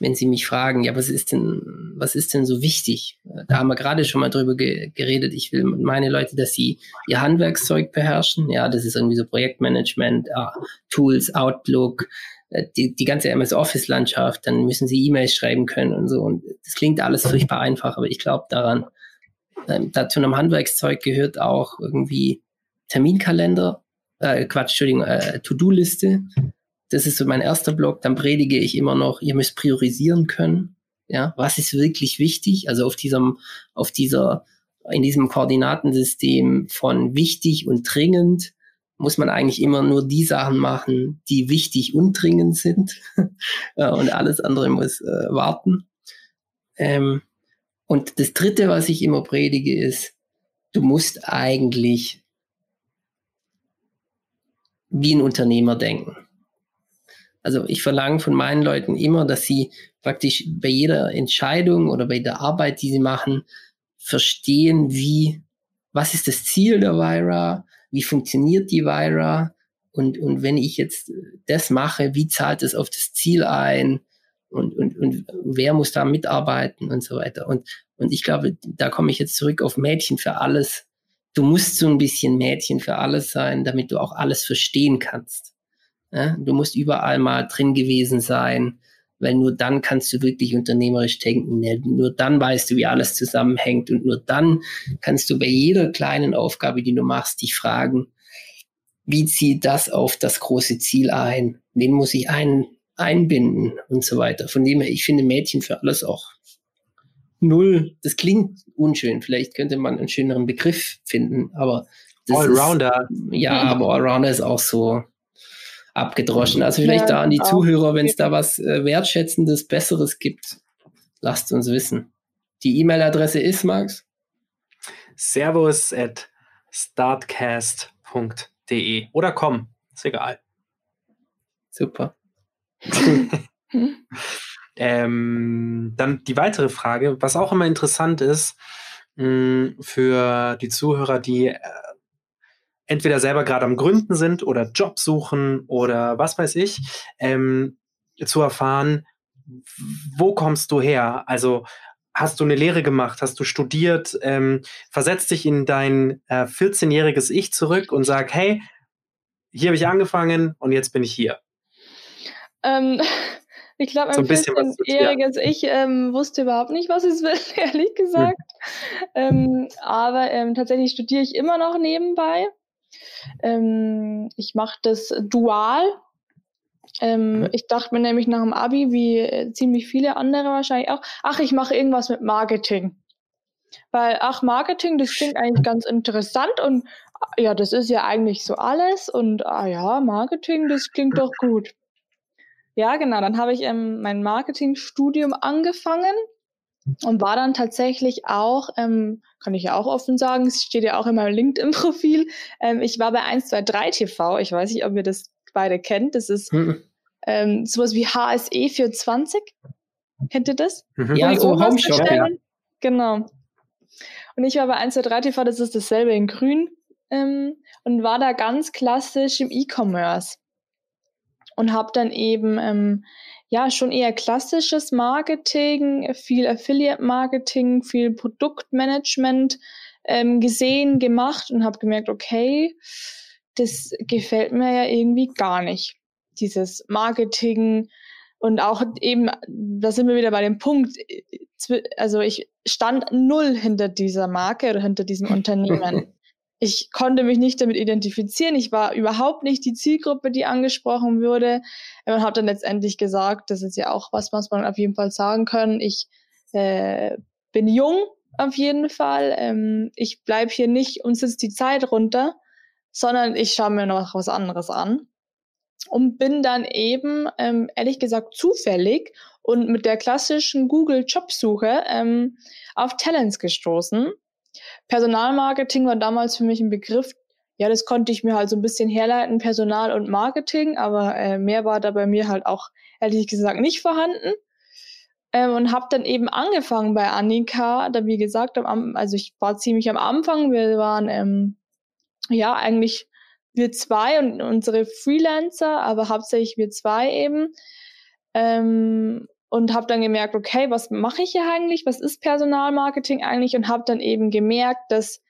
wenn sie mich fragen, ja, was ist denn, was ist denn so wichtig? Da haben wir gerade schon mal drüber ge geredet. Ich will meine Leute, dass sie ihr Handwerkszeug beherrschen. Ja, das ist irgendwie so Projektmanagement, ja, Tools, Outlook, äh, die, die ganze MS Office Landschaft. Dann müssen sie E-Mails schreiben können und so. Und das klingt alles furchtbar einfach, aber ich glaube daran, ähm, da zu einem Handwerkszeug gehört auch irgendwie Terminkalender, äh, Quatsch, Entschuldigung, äh, To-Do-Liste. Das ist so mein erster Block. Dann predige ich immer noch, ihr müsst priorisieren können. Ja, was ist wirklich wichtig? Also auf diesem, auf dieser, in diesem Koordinatensystem von wichtig und dringend muss man eigentlich immer nur die Sachen machen, die wichtig und dringend sind. Ja, und alles andere muss äh, warten. Ähm, und das dritte, was ich immer predige, ist, du musst eigentlich wie ein Unternehmer denken. Also ich verlange von meinen Leuten immer, dass sie praktisch bei jeder Entscheidung oder bei der Arbeit, die sie machen, verstehen, wie, was ist das Ziel der Vira, wie funktioniert die Vira und, und wenn ich jetzt das mache, wie zahlt es auf das Ziel ein, und, und, und wer muss da mitarbeiten und so weiter. Und, und ich glaube, da komme ich jetzt zurück auf Mädchen für alles. Du musst so ein bisschen Mädchen für alles sein, damit du auch alles verstehen kannst. Ja? Du musst überall mal drin gewesen sein, weil nur dann kannst du wirklich unternehmerisch denken. Nur dann weißt du, wie alles zusammenhängt und nur dann kannst du bei jeder kleinen Aufgabe, die du machst, dich fragen, wie zieht das auf das große Ziel ein? Wen muss ich ein, einbinden und so weiter. Von dem her, ich finde Mädchen für alles auch null. Das klingt unschön. Vielleicht könnte man einen schöneren Begriff finden, aber Allrounder. Ist, ja, aber Allrounder ist auch so abgedroschen. Also vielleicht ja, da an die Zuhörer, wenn es da was äh, Wertschätzendes, Besseres gibt, lasst uns wissen. Die E-Mail-Adresse ist, Max? Servus at startcast.de oder komm, ist egal. Super. ähm, dann die weitere Frage, was auch immer interessant ist mh, für die Zuhörer, die äh, entweder selber gerade am Gründen sind oder Job suchen oder was weiß ich, ähm, zu erfahren, wo kommst du her? Also hast du eine Lehre gemacht, hast du studiert, ähm, versetz dich in dein äh, 14-jähriges Ich zurück und sag, hey, hier habe ich angefangen und jetzt bin ich hier. Ähm, ich glaube, ein so 14-jähriges ja. Ich ähm, wusste überhaupt nicht, was es will, ehrlich gesagt. Hm. Ähm, aber ähm, tatsächlich studiere ich immer noch nebenbei. Ähm, ich mache das dual. Mhm. Ich dachte mir nämlich nach dem Abi, wie äh, ziemlich viele andere wahrscheinlich auch, ach, ich mache irgendwas mit Marketing. Weil, ach, Marketing, das klingt eigentlich ganz interessant und ja, das ist ja eigentlich so alles und ah ja, Marketing, das klingt doch gut. Ja, genau. Dann habe ich ähm, mein Marketingstudium angefangen und war dann tatsächlich auch, ähm, kann ich ja auch offen sagen, es steht ja auch in meinem LinkedIn-Profil, ähm, ich war bei 123 TV. Ich weiß nicht, ob ihr das beide kennt. Das ist mhm. ähm, sowas wie HSE 420. Kennt ihr das? Mhm. Ja, so Homeshop. Ja. Genau. Und ich war bei 123 TV, das ist dasselbe in grün ähm, und war da ganz klassisch im E-Commerce und habe dann eben ähm, ja schon eher klassisches Marketing, viel Affiliate-Marketing, viel Produktmanagement ähm, gesehen, gemacht und habe gemerkt, okay, das gefällt mir ja irgendwie gar nicht. Dieses Marketing und auch eben, da sind wir wieder bei dem Punkt, also ich stand null hinter dieser Marke oder hinter diesem Unternehmen ich konnte mich nicht damit identifizieren. Ich war überhaupt nicht die Zielgruppe, die angesprochen würde. Man hat dann letztendlich gesagt, das ist ja auch was, was man auf jeden Fall sagen können. Ich äh, bin jung auf jeden Fall. Ähm, ich bleib hier nicht und sitze die Zeit runter, sondern ich schaue mir noch was anderes an. Und bin dann eben, ähm, ehrlich gesagt, zufällig und mit der klassischen Google-Jobsuche ähm, auf Talents gestoßen Personalmarketing war damals für mich ein Begriff, ja, das konnte ich mir halt so ein bisschen herleiten, Personal und Marketing, aber äh, mehr war da bei mir halt auch ehrlich gesagt nicht vorhanden. Ähm, und habe dann eben angefangen bei Annika, da wie gesagt, am, also ich war ziemlich am Anfang, wir waren ähm, ja eigentlich wir zwei und unsere Freelancer, aber hauptsächlich wir zwei eben. Ähm, und habe dann gemerkt, okay, was mache ich hier eigentlich? Was ist Personalmarketing eigentlich? Und habe dann eben gemerkt, dass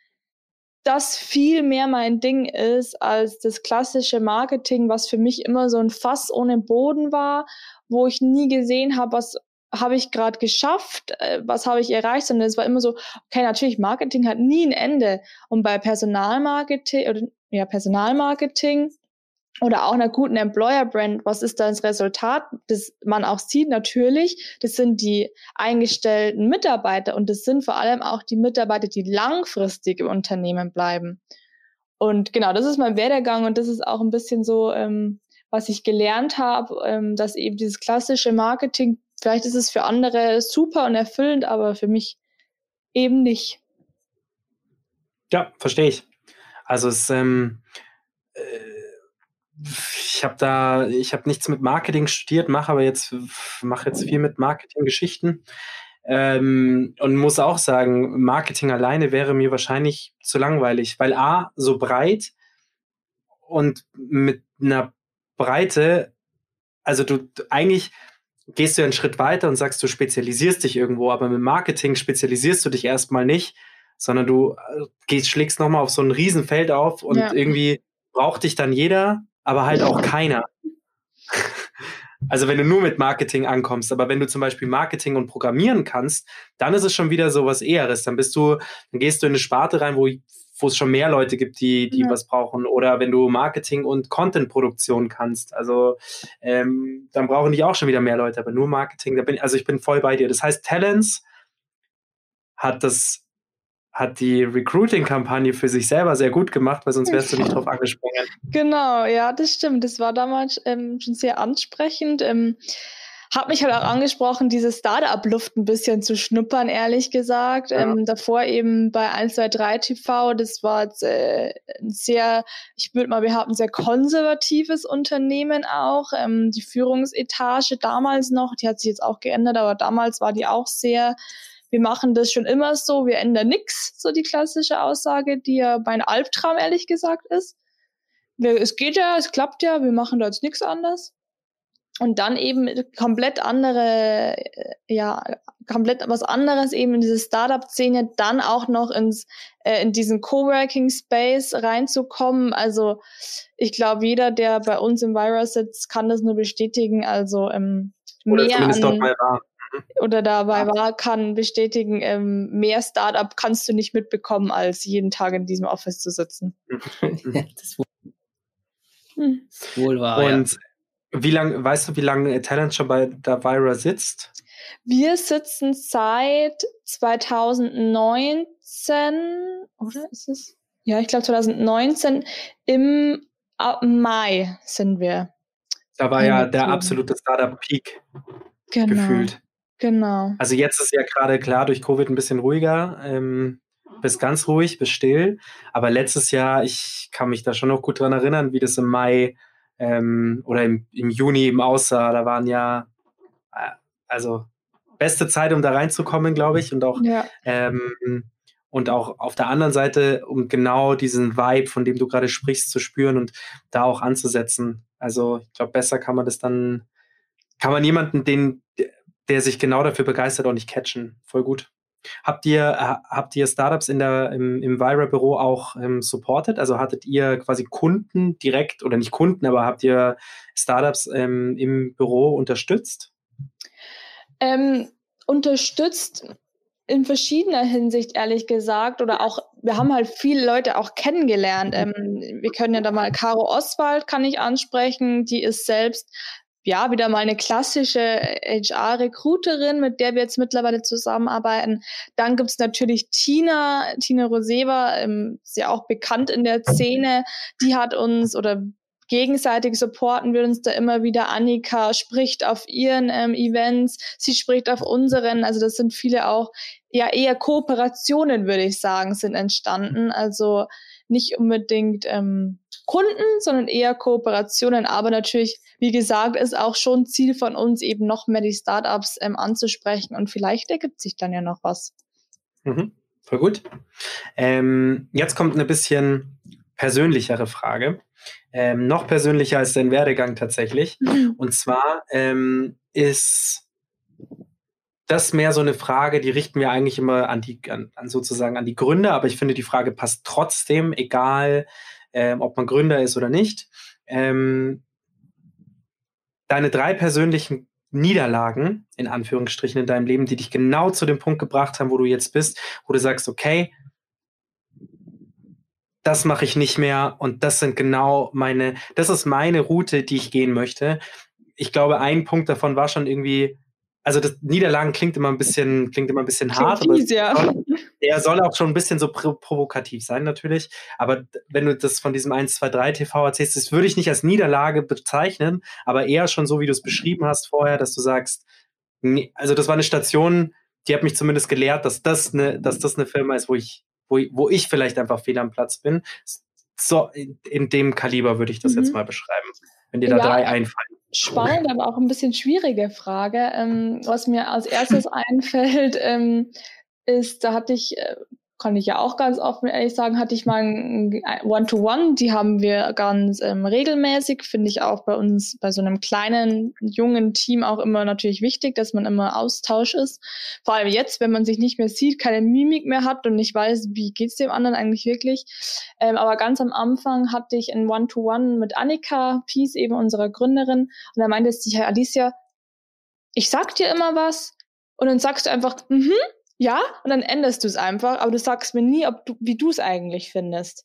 das viel mehr mein Ding ist als das klassische Marketing, was für mich immer so ein Fass ohne Boden war, wo ich nie gesehen habe, was habe ich gerade geschafft, äh, was habe ich erreicht, sondern es war immer so, okay, natürlich, Marketing hat nie ein Ende. Und bei Personalmarketing oder ja, Personalmarketing oder auch einer guten Employer-Brand, was ist das Resultat, das man auch sieht natürlich, das sind die eingestellten Mitarbeiter und das sind vor allem auch die Mitarbeiter, die langfristig im Unternehmen bleiben. Und genau, das ist mein Werdegang und das ist auch ein bisschen so, ähm, was ich gelernt habe, ähm, dass eben dieses klassische Marketing, vielleicht ist es für andere super und erfüllend, aber für mich eben nicht. Ja, verstehe ich. Also es ähm, äh ich habe da, ich habe nichts mit Marketing studiert, mache aber jetzt, mache jetzt viel mit Marketinggeschichten ähm, und muss auch sagen, Marketing alleine wäre mir wahrscheinlich zu langweilig, weil a so breit und mit einer Breite, also du eigentlich gehst du einen Schritt weiter und sagst, du spezialisierst dich irgendwo, aber mit Marketing spezialisierst du dich erstmal nicht, sondern du äh, gehst, schlägst nochmal auf so ein Riesenfeld auf und ja. irgendwie braucht dich dann jeder, aber halt auch keiner. Also wenn du nur mit Marketing ankommst, aber wenn du zum Beispiel Marketing und Programmieren kannst, dann ist es schon wieder so was Eheres. Dann bist du, dann gehst du in eine Sparte rein, wo, wo es schon mehr Leute gibt, die, die ja. was brauchen. Oder wenn du Marketing und Content-Produktion kannst, also ähm, dann brauchen die auch schon wieder mehr Leute, aber nur Marketing, da bin also ich bin voll bei dir. Das heißt, Talents hat das hat die Recruiting-Kampagne für sich selber sehr gut gemacht, weil sonst wärst du nicht drauf angesprungen. Genau, ja, das stimmt. Das war damals ähm, schon sehr ansprechend. Ähm, hat mich halt auch angesprochen, diese Startup-Luft ein bisschen zu schnuppern, ehrlich gesagt. Ja. Ähm, davor eben bei 123 TV, das war jetzt, äh, ein sehr, ich würde mal behaupten, sehr konservatives Unternehmen auch. Ähm, die Führungsetage damals noch, die hat sich jetzt auch geändert, aber damals war die auch sehr wir machen das schon immer so, wir ändern nichts, so die klassische Aussage, die ja mein Albtraum ehrlich gesagt ist. Wir, es geht ja, es klappt ja, wir machen da jetzt nichts anders. Und dann eben komplett andere, äh, ja, komplett was anderes eben in diese Startup-Szene, dann auch noch ins, äh, in diesen Coworking-Space reinzukommen. Also ich glaube, jeder, der bei uns im Virus sitzt, kann das nur bestätigen. Also ähm, Oder mehr zumindest an, doch mal war oder dabei war, kann bestätigen, ähm, mehr Startup kannst du nicht mitbekommen, als jeden Tag in diesem Office zu sitzen. das, wohl, hm. das wohl wahr. Und ja. wie lange, weißt du, wie lange Talent schon bei Davira sitzt? Wir sitzen seit 2019, oder ist es? Ja, ich glaube 2019 im Mai sind wir. Da war ja der absolute Startup-Peak genau. gefühlt. Genau. Also jetzt ist ja gerade klar durch Covid ein bisschen ruhiger, ähm, bis ganz ruhig, bis still. Aber letztes Jahr, ich kann mich da schon noch gut dran erinnern, wie das im Mai ähm, oder im, im Juni eben aussah. Da waren ja, äh, also beste Zeit, um da reinzukommen, glaube ich. Und auch, ja. ähm, und auch auf der anderen Seite, um genau diesen Vibe, von dem du gerade sprichst, zu spüren und da auch anzusetzen. Also ich glaube, besser kann man das dann, kann man jemanden, den, der sich genau dafür begeistert, auch nicht catchen. Voll gut. Habt ihr, habt ihr Startups in der, im, im Vira-Büro auch ähm, supported? Also hattet ihr quasi Kunden direkt oder nicht Kunden, aber habt ihr Startups ähm, im Büro unterstützt? Ähm, unterstützt in verschiedener Hinsicht, ehrlich gesagt, oder auch, wir haben halt viele Leute auch kennengelernt. Ähm, wir können ja da mal Caro Oswald kann ich ansprechen, die ist selbst ja, wieder mal eine klassische HR-Recruiterin, mit der wir jetzt mittlerweile zusammenarbeiten. Dann gibt's natürlich Tina, Tina Roseva, ähm, ist ja auch bekannt in der Szene. Die hat uns oder gegenseitig supporten wir uns da immer wieder. Annika spricht auf ihren ähm, Events, sie spricht auf unseren. Also das sind viele auch ja eher Kooperationen, würde ich sagen, sind entstanden. Also nicht unbedingt ähm, Kunden, sondern eher Kooperationen. Aber natürlich, wie gesagt, ist auch schon Ziel von uns, eben noch mehr die Startups ähm, anzusprechen und vielleicht ergibt sich dann ja noch was. Mhm, voll gut. Ähm, jetzt kommt eine bisschen persönlichere Frage. Ähm, noch persönlicher als dein Werdegang tatsächlich. Mhm. Und zwar ähm, ist das mehr so eine Frage, die richten wir eigentlich immer an die, an, an sozusagen an die Gründer, aber ich finde, die Frage passt trotzdem, egal ähm, ob man Gründer ist oder nicht. Ähm, deine drei persönlichen Niederlagen, in Anführungsstrichen, in deinem Leben, die dich genau zu dem Punkt gebracht haben, wo du jetzt bist, wo du sagst, okay, das mache ich nicht mehr und das sind genau meine, das ist meine Route, die ich gehen möchte. Ich glaube, ein Punkt davon war schon irgendwie also das Niederlagen klingt immer ein bisschen, klingt immer ein bisschen klingt hart, fies, ja. soll, er soll auch schon ein bisschen so provokativ sein, natürlich. Aber wenn du das von diesem 1, 2, 3 TV erzählst, das würde ich nicht als Niederlage bezeichnen, aber eher schon so, wie du es beschrieben hast vorher, dass du sagst, also das war eine Station, die hat mich zumindest gelehrt, dass das eine, dass das eine Firma ist, wo ich, wo, wo ich vielleicht einfach fehl am Platz bin. So, in, in dem Kaliber würde ich das mhm. jetzt mal beschreiben, wenn dir da ja. drei einfallen spannend, aber auch ein bisschen schwierige Frage. Ähm, was mir als erstes einfällt, ähm, ist, da hatte ich äh, kann ich ja auch ganz offen ehrlich sagen, hatte ich mal ein One-to-One, -One, die haben wir ganz ähm, regelmäßig, finde ich auch bei uns, bei so einem kleinen, jungen Team auch immer natürlich wichtig, dass man immer Austausch ist. Vor allem jetzt, wenn man sich nicht mehr sieht, keine Mimik mehr hat und nicht weiß, wie geht's dem anderen eigentlich wirklich. Ähm, aber ganz am Anfang hatte ich ein One-to-One -One mit Annika Peace, eben unserer Gründerin, und da meinte sie, Herr Alicia, ich sag dir immer was und dann sagst du einfach, mhm, mm ja, und dann änderst du es einfach, aber du sagst mir nie, ob du, wie du es eigentlich findest.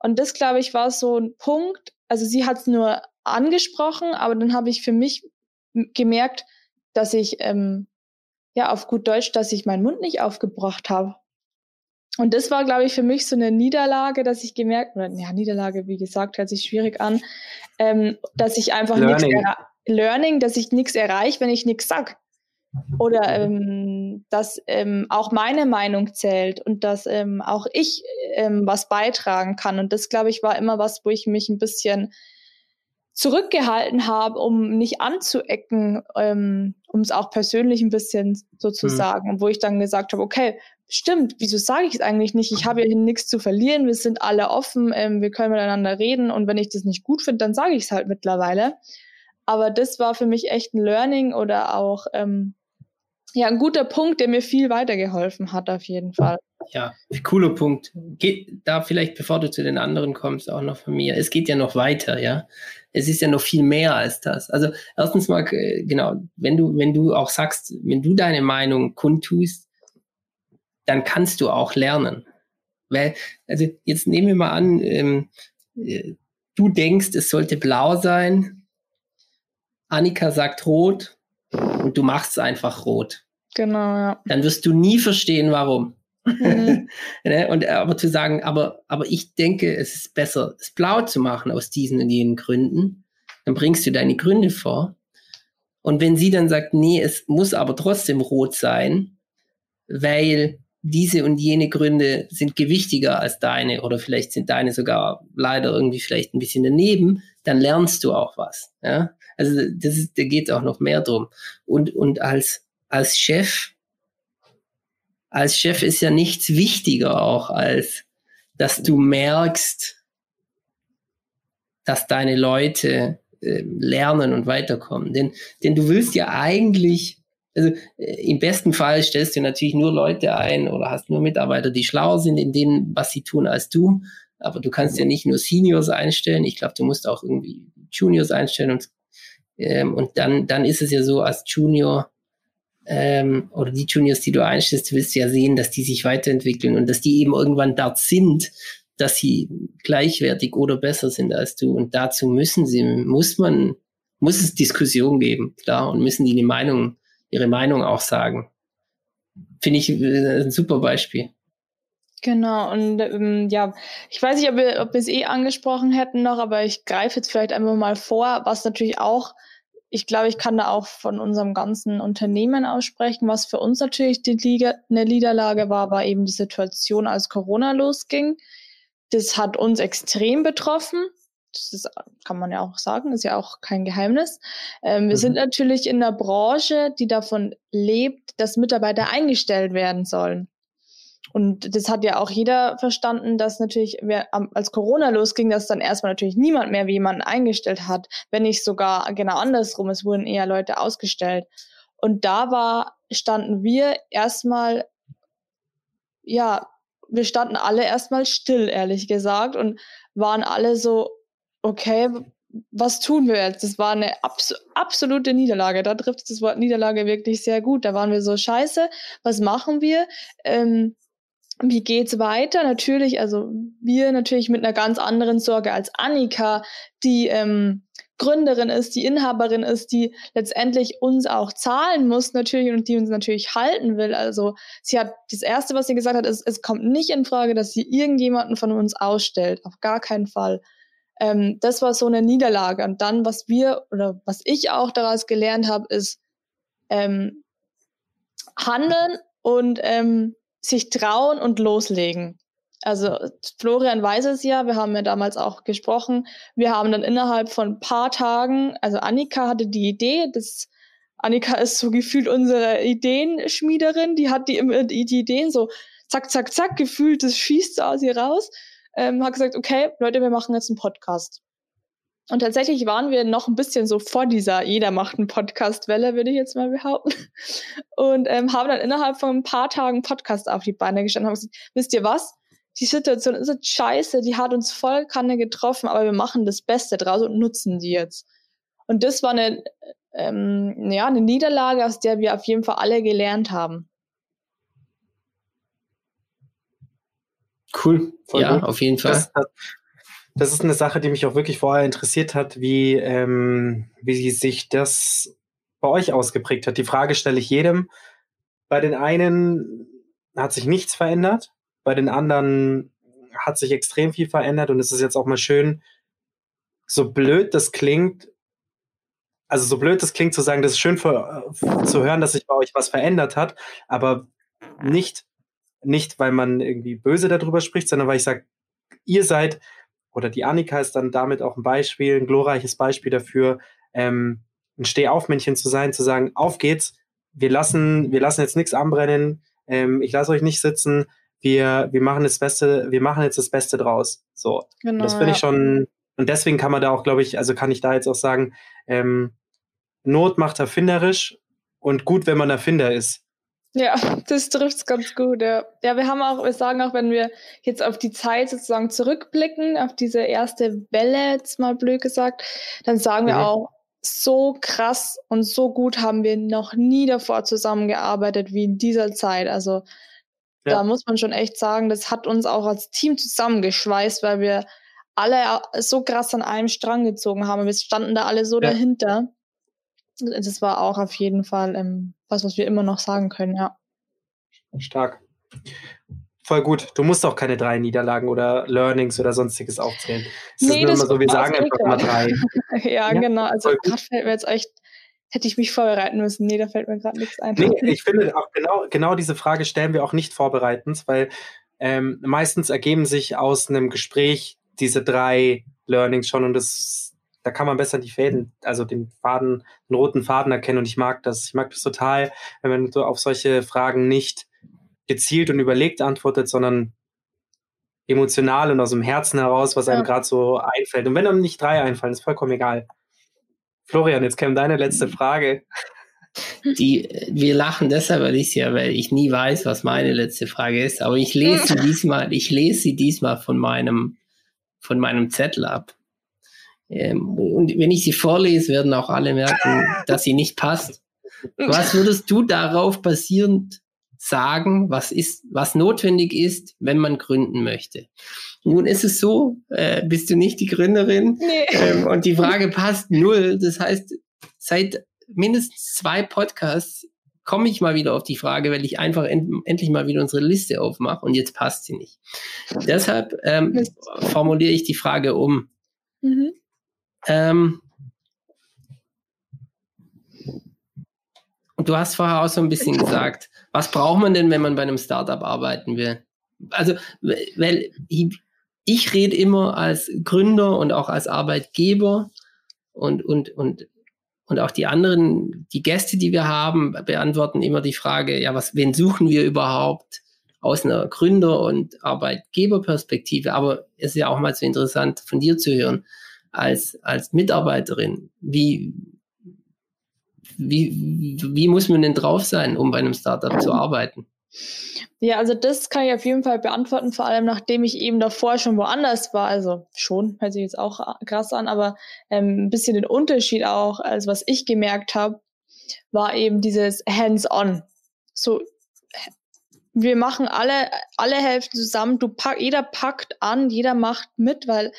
Und das, glaube ich, war so ein Punkt. Also sie hat es nur angesprochen, aber dann habe ich für mich gemerkt, dass ich ähm, ja auf gut Deutsch, dass ich meinen Mund nicht aufgebracht habe. Und das war, glaube ich, für mich so eine Niederlage, dass ich gemerkt, oder ja, Niederlage, wie gesagt, hört sich schwierig an, ähm, dass ich einfach nichts Learning, dass ich nichts erreiche, wenn ich nichts sag. Oder ähm, dass ähm, auch meine Meinung zählt und dass ähm, auch ich ähm, was beitragen kann. Und das, glaube ich, war immer was, wo ich mich ein bisschen zurückgehalten habe, um nicht anzuecken, ähm, um es auch persönlich ein bisschen sozusagen. Mhm. Und wo ich dann gesagt habe, okay, stimmt, wieso sage ich es eigentlich nicht? Ich habe hier nichts zu verlieren, wir sind alle offen, ähm, wir können miteinander reden und wenn ich das nicht gut finde, dann sage ich es halt mittlerweile. Aber das war für mich echt ein Learning oder auch ähm, ja, ein guter Punkt, der mir viel weitergeholfen hat, auf jeden Fall. Ja, cooler Punkt. Geht da vielleicht, bevor du zu den anderen kommst, auch noch von mir. Es geht ja noch weiter, ja. Es ist ja noch viel mehr als das. Also erstens mal, äh, genau, wenn du, wenn du auch sagst, wenn du deine Meinung kundtust, dann kannst du auch lernen. Weil, also jetzt nehmen wir mal an, ähm, äh, du denkst, es sollte blau sein. Annika sagt rot und du machst es einfach rot. Genau, ja. Dann wirst du nie verstehen, warum. Mhm. ne? Und aber zu sagen, aber, aber ich denke, es ist besser, es blau zu machen aus diesen und jenen Gründen, dann bringst du deine Gründe vor. Und wenn sie dann sagt, nee, es muss aber trotzdem rot sein, weil diese und jene Gründe sind gewichtiger als deine oder vielleicht sind deine sogar leider irgendwie vielleicht ein bisschen daneben, dann lernst du auch was. Ja? Also das ist, da geht auch noch mehr drum. Und, und als, als Chef, als Chef ist ja nichts wichtiger auch als, dass du merkst, dass deine Leute äh, lernen und weiterkommen. Denn, denn du willst ja eigentlich, also äh, im besten Fall stellst du natürlich nur Leute ein oder hast nur Mitarbeiter, die schlauer sind in dem, was sie tun als du. Aber du kannst ja nicht nur Seniors einstellen. Ich glaube, du musst auch irgendwie Juniors einstellen und, ähm, und dann, dann ist es ja so, als Junior ähm, oder die Juniors, die du einstellst, willst du ja sehen, dass die sich weiterentwickeln und dass die eben irgendwann dort sind, dass sie gleichwertig oder besser sind als du. Und dazu müssen sie, muss man, muss es Diskussion geben, klar, und müssen die eine Meinung, ihre Meinung auch sagen. Finde ich äh, ein super Beispiel. Genau, und ähm, ja, ich weiß nicht, ob wir, ob wir es eh angesprochen hätten noch, aber ich greife jetzt vielleicht einfach mal vor, was natürlich auch, ich glaube, ich kann da auch von unserem ganzen Unternehmen aussprechen, was für uns natürlich die Liga, eine Niederlage war, war eben die Situation, als Corona losging. Das hat uns extrem betroffen. Das ist, kann man ja auch sagen, ist ja auch kein Geheimnis. Ähm, wir mhm. sind natürlich in einer Branche, die davon lebt, dass Mitarbeiter eingestellt werden sollen. Und das hat ja auch jeder verstanden, dass natürlich, als Corona losging, dass dann erstmal natürlich niemand mehr jemanden eingestellt hat, wenn nicht sogar genau andersrum, es wurden eher Leute ausgestellt. Und da war, standen wir erstmal, ja, wir standen alle erstmal still, ehrlich gesagt, und waren alle so, okay, was tun wir jetzt? Das war eine abs absolute Niederlage. Da trifft das Wort Niederlage wirklich sehr gut. Da waren wir so scheiße. Was machen wir? Ähm, wie geht's weiter? Natürlich, also wir natürlich mit einer ganz anderen Sorge als Annika, die ähm, Gründerin ist, die Inhaberin ist, die letztendlich uns auch zahlen muss natürlich und die uns natürlich halten will. Also sie hat das erste, was sie gesagt hat, ist, es kommt nicht in Frage, dass sie irgendjemanden von uns ausstellt, auf gar keinen Fall. Ähm, das war so eine Niederlage. Und dann, was wir oder was ich auch daraus gelernt habe, ist ähm, handeln und ähm, sich trauen und loslegen. Also Florian weiß es ja, wir haben ja damals auch gesprochen. Wir haben dann innerhalb von ein paar Tagen, also Annika hatte die Idee, das Annika ist so gefühlt unsere Ideenschmiederin, die hat die, die, Ideen so zack, zack, zack, gefühlt, das schießt so aus ihr raus. Ähm, hat gesagt, okay, Leute, wir machen jetzt einen Podcast. Und tatsächlich waren wir noch ein bisschen so vor dieser Jeder macht einen Podcast-Welle, würde ich jetzt mal behaupten. Und ähm, haben dann innerhalb von ein paar Tagen Podcast auf die Beine gestanden und haben gesagt, wisst ihr was? Die Situation ist jetzt scheiße, die hat uns voll Kanne getroffen, aber wir machen das Beste draus und nutzen die jetzt. Und das war eine, ähm, ja, eine Niederlage, aus der wir auf jeden Fall alle gelernt haben. Cool. Voll ja, gut. auf jeden Fall. Das, das, ist eine Sache, die mich auch wirklich vorher interessiert hat, wie, ähm, wie sich das bei euch ausgeprägt hat. Die Frage stelle ich jedem. Bei den einen hat sich nichts verändert, bei den anderen hat sich extrem viel verändert und es ist jetzt auch mal schön, so blöd das klingt, also so blöd das klingt zu sagen, das ist schön für, zu hören, dass sich bei euch was verändert hat, aber nicht, nicht, weil man irgendwie böse darüber spricht, sondern weil ich sage, ihr seid, oder die Annika ist dann damit auch ein Beispiel, ein glorreiches Beispiel dafür, ähm, ein Stehaufmännchen zu sein, zu sagen, auf geht's, wir lassen, wir lassen jetzt nichts anbrennen, ähm, ich lasse euch nicht sitzen, wir, wir machen das Beste, wir machen jetzt das Beste draus. So. Genau, das finde ich schon, und deswegen kann man da auch, glaube ich, also kann ich da jetzt auch sagen, ähm, Not macht erfinderisch und gut, wenn man Erfinder ist. Ja, das trifft's ganz gut. Ja. ja, wir haben auch, wir sagen auch, wenn wir jetzt auf die Zeit sozusagen zurückblicken, auf diese erste Welle, jetzt mal blöd gesagt, dann sagen mhm. wir auch, so krass und so gut haben wir noch nie davor zusammengearbeitet wie in dieser Zeit. Also ja. da muss man schon echt sagen, das hat uns auch als Team zusammengeschweißt, weil wir alle so krass an einem Strang gezogen haben. Wir standen da alle so ja. dahinter. Das war auch auf jeden Fall ähm, was, was wir immer noch sagen können, ja. Stark. Voll gut. Du musst auch keine drei Niederlagen oder Learnings oder sonstiges aufzählen. Es nee, ist das immer so, wir sagen einfach mal drei. ja, ja, genau. Also gerade fällt mir jetzt echt, hätte ich mich vorbereiten müssen. Nee, da fällt mir gerade nichts ein. Nee, ich finde auch genau, genau diese Frage stellen wir auch nicht vorbereitend, weil ähm, meistens ergeben sich aus einem Gespräch diese drei Learnings schon und das da kann man besser die Fäden, also den Faden, den roten Faden erkennen. Und ich mag das. Ich mag das total, wenn man so auf solche Fragen nicht gezielt und überlegt antwortet, sondern emotional und aus dem Herzen heraus, was einem ja. gerade so einfällt. Und wenn einem nicht drei einfallen, ist vollkommen egal. Florian, jetzt käme deine letzte Frage. Die, wir lachen deshalb, Alicia, weil ich nie weiß, was meine letzte Frage ist. Aber ich lese sie diesmal, ich lese sie diesmal von meinem, von meinem Zettel ab. Ähm, und wenn ich sie vorlese, werden auch alle merken, dass sie nicht passt. Was würdest du darauf basierend sagen, was ist, was notwendig ist, wenn man gründen möchte? Nun ist es so, äh, bist du nicht die Gründerin nee. ähm, und die Frage passt null. Das heißt, seit mindestens zwei Podcasts komme ich mal wieder auf die Frage, weil ich einfach end endlich mal wieder unsere Liste aufmache und jetzt passt sie nicht. Deshalb ähm, formuliere ich die Frage um. Mhm. Ähm, du hast vorher auch so ein bisschen gesagt, was braucht man denn, wenn man bei einem Startup arbeiten will? Also, weil ich, ich rede immer als Gründer und auch als Arbeitgeber und, und, und, und auch die anderen, die Gäste, die wir haben, beantworten immer die Frage, ja, was, wen suchen wir überhaupt aus einer Gründer- und Arbeitgeberperspektive? Aber es ist ja auch mal so interessant von dir zu hören als, als Mitarbeiterin? Wie, wie, wie muss man denn drauf sein, um bei einem Startup zu arbeiten? Ja, also das kann ich auf jeden Fall beantworten, vor allem nachdem ich eben davor schon woanders war. Also schon, hört sich jetzt auch krass an, aber ähm, ein bisschen den Unterschied auch, als was ich gemerkt habe, war eben dieses Hands-on. So, wir machen alle, alle Hälften zusammen, du pack, jeder packt an, jeder macht mit, weil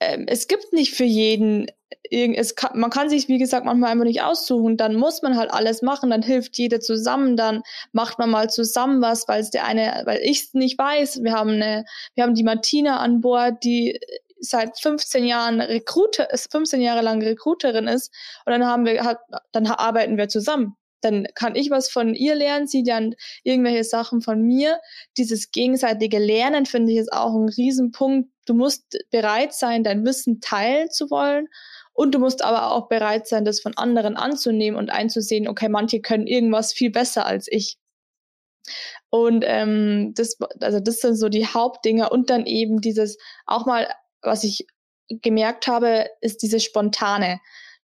ähm, es gibt nicht für jeden es kann, man kann sich, wie gesagt, manchmal einfach nicht aussuchen. Dann muss man halt alles machen. Dann hilft jeder zusammen. Dann macht man mal zusammen was, weil es der eine, weil ich es nicht weiß. Wir haben eine, wir haben die Martina an Bord, die seit 15 Jahren Recruiter, 15 Jahre lang Recruiterin ist. Und dann haben wir, dann arbeiten wir zusammen dann kann ich was von ihr lernen, sie lernt irgendwelche Sachen von mir. Dieses gegenseitige Lernen finde ich ist auch ein Riesenpunkt. Du musst bereit sein, dein Wissen teilen zu wollen und du musst aber auch bereit sein, das von anderen anzunehmen und einzusehen, okay, manche können irgendwas viel besser als ich. Und ähm, das, also das sind so die Hauptdinge und dann eben dieses auch mal, was ich gemerkt habe, ist dieses Spontane.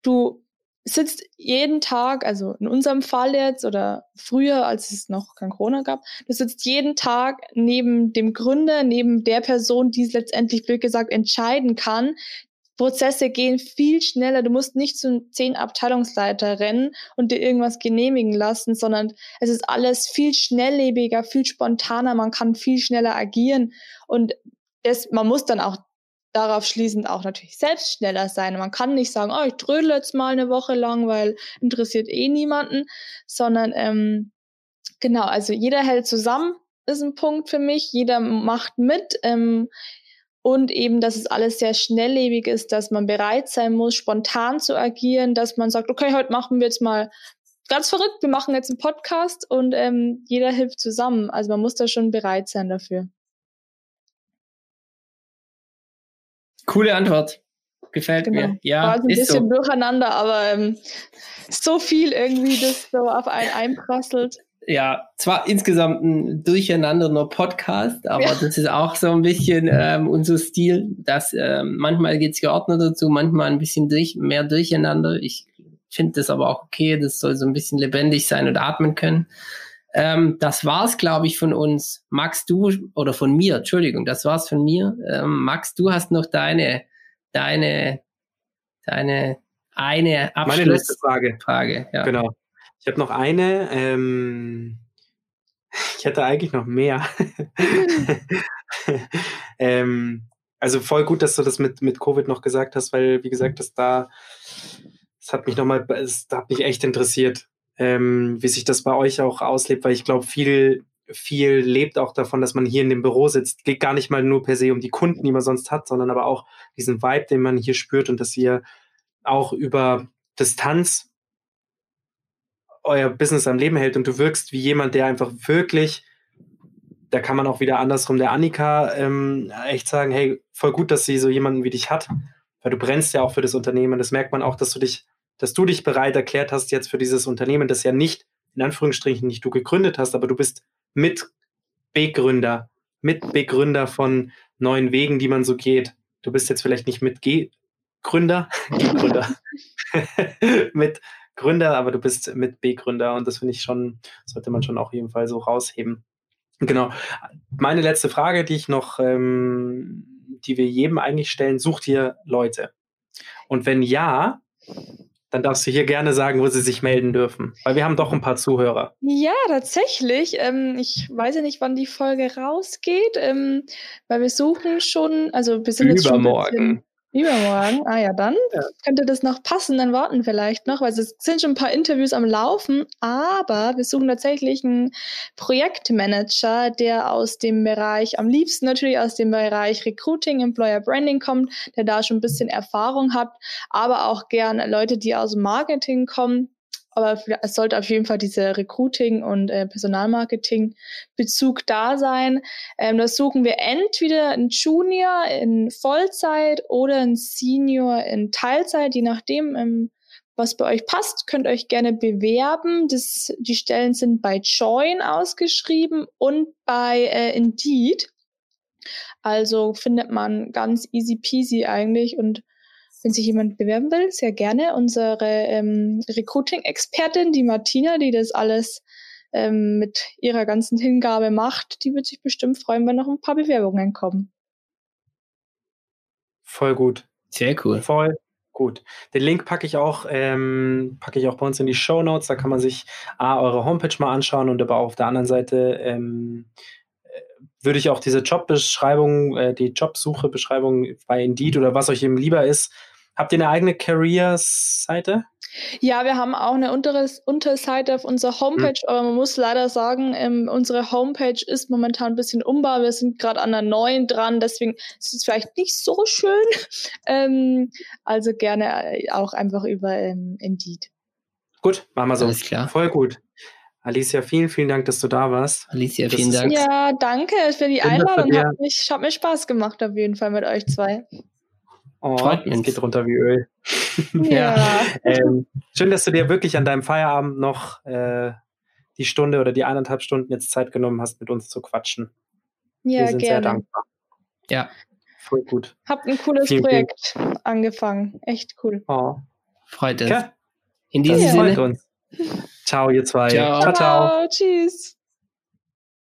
Du sitzt jeden Tag, also in unserem Fall jetzt oder früher, als es noch kein Corona gab, du sitzt jeden Tag neben dem Gründer, neben der Person, die es letztendlich, blöd gesagt, entscheiden kann. Prozesse gehen viel schneller. Du musst nicht zu zehn Abteilungsleiter rennen und dir irgendwas genehmigen lassen, sondern es ist alles viel schnelllebiger, viel spontaner. Man kann viel schneller agieren und es, man muss dann auch darauf schließend auch natürlich selbst schneller sein. Man kann nicht sagen, oh, ich trödel jetzt mal eine Woche lang, weil interessiert eh niemanden, sondern ähm, genau, also jeder hält zusammen, ist ein Punkt für mich. Jeder macht mit. Ähm, und eben, dass es alles sehr schnelllebig ist, dass man bereit sein muss, spontan zu agieren, dass man sagt, okay, heute machen wir jetzt mal ganz verrückt, wir machen jetzt einen Podcast und ähm, jeder hilft zusammen. Also man muss da schon bereit sein dafür. Coole Antwort. Gefällt genau. mir. Ja, War ein bisschen so. durcheinander, aber ähm, so viel irgendwie, das so auf einen einprasselt. Ja, zwar insgesamt ein durcheinanderner Podcast, aber ja. das ist auch so ein bisschen ähm, unser Stil, dass ähm, manchmal geht's geordnet dazu, manchmal ein bisschen durch, mehr durcheinander. Ich finde das aber auch okay, das soll so ein bisschen lebendig sein und atmen können. Ähm, das war's, glaube ich, von uns. Max, du, oder von mir, Entschuldigung, das war's von mir. Ähm, Max, du hast noch deine, deine, deine eine Abschluss Meine letzte Frage. Frage ja. Genau. Ich habe noch eine. Ähm, ich hätte eigentlich noch mehr. ähm, also voll gut, dass du das mit, mit Covid noch gesagt hast, weil, wie gesagt, das da, das hat mich nochmal, das hat mich echt interessiert ähm, wie sich das bei euch auch auslebt, weil ich glaube, viel, viel lebt auch davon, dass man hier in dem Büro sitzt. Geht gar nicht mal nur per se um die Kunden, die man sonst hat, sondern aber auch diesen Vibe, den man hier spürt und dass ihr auch über Distanz euer Business am Leben hält und du wirkst wie jemand, der einfach wirklich, da kann man auch wieder andersrum der Annika ähm, echt sagen, hey, voll gut, dass sie so jemanden wie dich hat, weil du brennst ja auch für das Unternehmen. Das merkt man auch, dass du dich dass du dich bereit erklärt hast jetzt für dieses Unternehmen, das ja nicht, in Anführungsstrichen, nicht du gegründet hast, aber du bist Mitbegründer, Mitbegründer von neuen Wegen, die man so geht. Du bist jetzt vielleicht nicht Mitgründer, Gründer, mit Gründer, aber du bist Mitbegründer und das finde ich schon, sollte man schon auch jeden so rausheben. Genau. Meine letzte Frage, die ich noch, ähm, die wir jedem eigentlich stellen, sucht ihr Leute? Und wenn ja, dann darfst du hier gerne sagen, wo sie sich melden dürfen. Weil wir haben doch ein paar Zuhörer. Ja, tatsächlich. Ähm, ich weiß ja nicht, wann die Folge rausgeht, ähm, weil wir suchen schon, also wir sind jetzt Übermorgen. Übermorgen, ah ja, dann ja. könnte das noch passen, dann warten vielleicht noch, weil es sind schon ein paar Interviews am Laufen, aber wir suchen tatsächlich einen Projektmanager, der aus dem Bereich, am liebsten natürlich aus dem Bereich Recruiting, Employer Branding kommt, der da schon ein bisschen Erfahrung hat, aber auch gern Leute, die aus dem Marketing kommen aber es sollte auf jeden Fall dieser Recruiting- und äh, Personalmarketing-Bezug da sein. Ähm, das suchen wir entweder ein Junior in Vollzeit oder ein Senior in Teilzeit, je nachdem, ähm, was bei euch passt, könnt euch gerne bewerben. Das, die Stellen sind bei Join ausgeschrieben und bei äh, Indeed. Also findet man ganz easy peasy eigentlich und wenn sich jemand bewerben will, sehr gerne. Unsere ähm, Recruiting-Expertin, die Martina, die das alles ähm, mit ihrer ganzen Hingabe macht, die wird sich bestimmt freuen, wenn noch ein paar Bewerbungen kommen. Voll gut. Sehr cool. Voll gut. Den Link packe ich auch, ähm, packe ich auch bei uns in die Show Notes. Da kann man sich A, eure Homepage mal anschauen und aber auch auf der anderen Seite ähm, würde ich auch diese Jobbeschreibung, äh, die Jobsuche-Beschreibung bei Indeed oder was euch eben lieber ist, Habt ihr eine eigene Careers-Seite? Ja, wir haben auch eine Unteres Unterseite auf unserer Homepage, hm. aber man muss leider sagen, ähm, unsere Homepage ist momentan ein bisschen umbau. Wir sind gerade an der neuen dran, deswegen ist es vielleicht nicht so schön. Ähm, also gerne äh, auch einfach über ähm, Indeed. Gut, machen wir so. Alles klar. Voll gut. Alicia, vielen, vielen Dank, dass du da warst. Alicia, das vielen Dank. Ja, danke für die Einladung. Hat, mich, hat mir Spaß gemacht auf jeden Fall mit euch zwei. Oh, Freut mich. Es geht runter wie Öl. ja. ähm, schön, dass du dir wirklich an deinem Feierabend noch äh, die Stunde oder die eineinhalb Stunden jetzt Zeit genommen hast, mit uns zu quatschen. Ja, Wir sind sehr gerne. dankbar. Ja, Voll gut. Habt ein cooles Vielen, vielen- Projekt angefangen. Echt cool. Oh. freut uns. Okay. In diesem freut Sinne, uns. Ciao, ihr zwei. Ciao. ciao. ciao. Tschüss.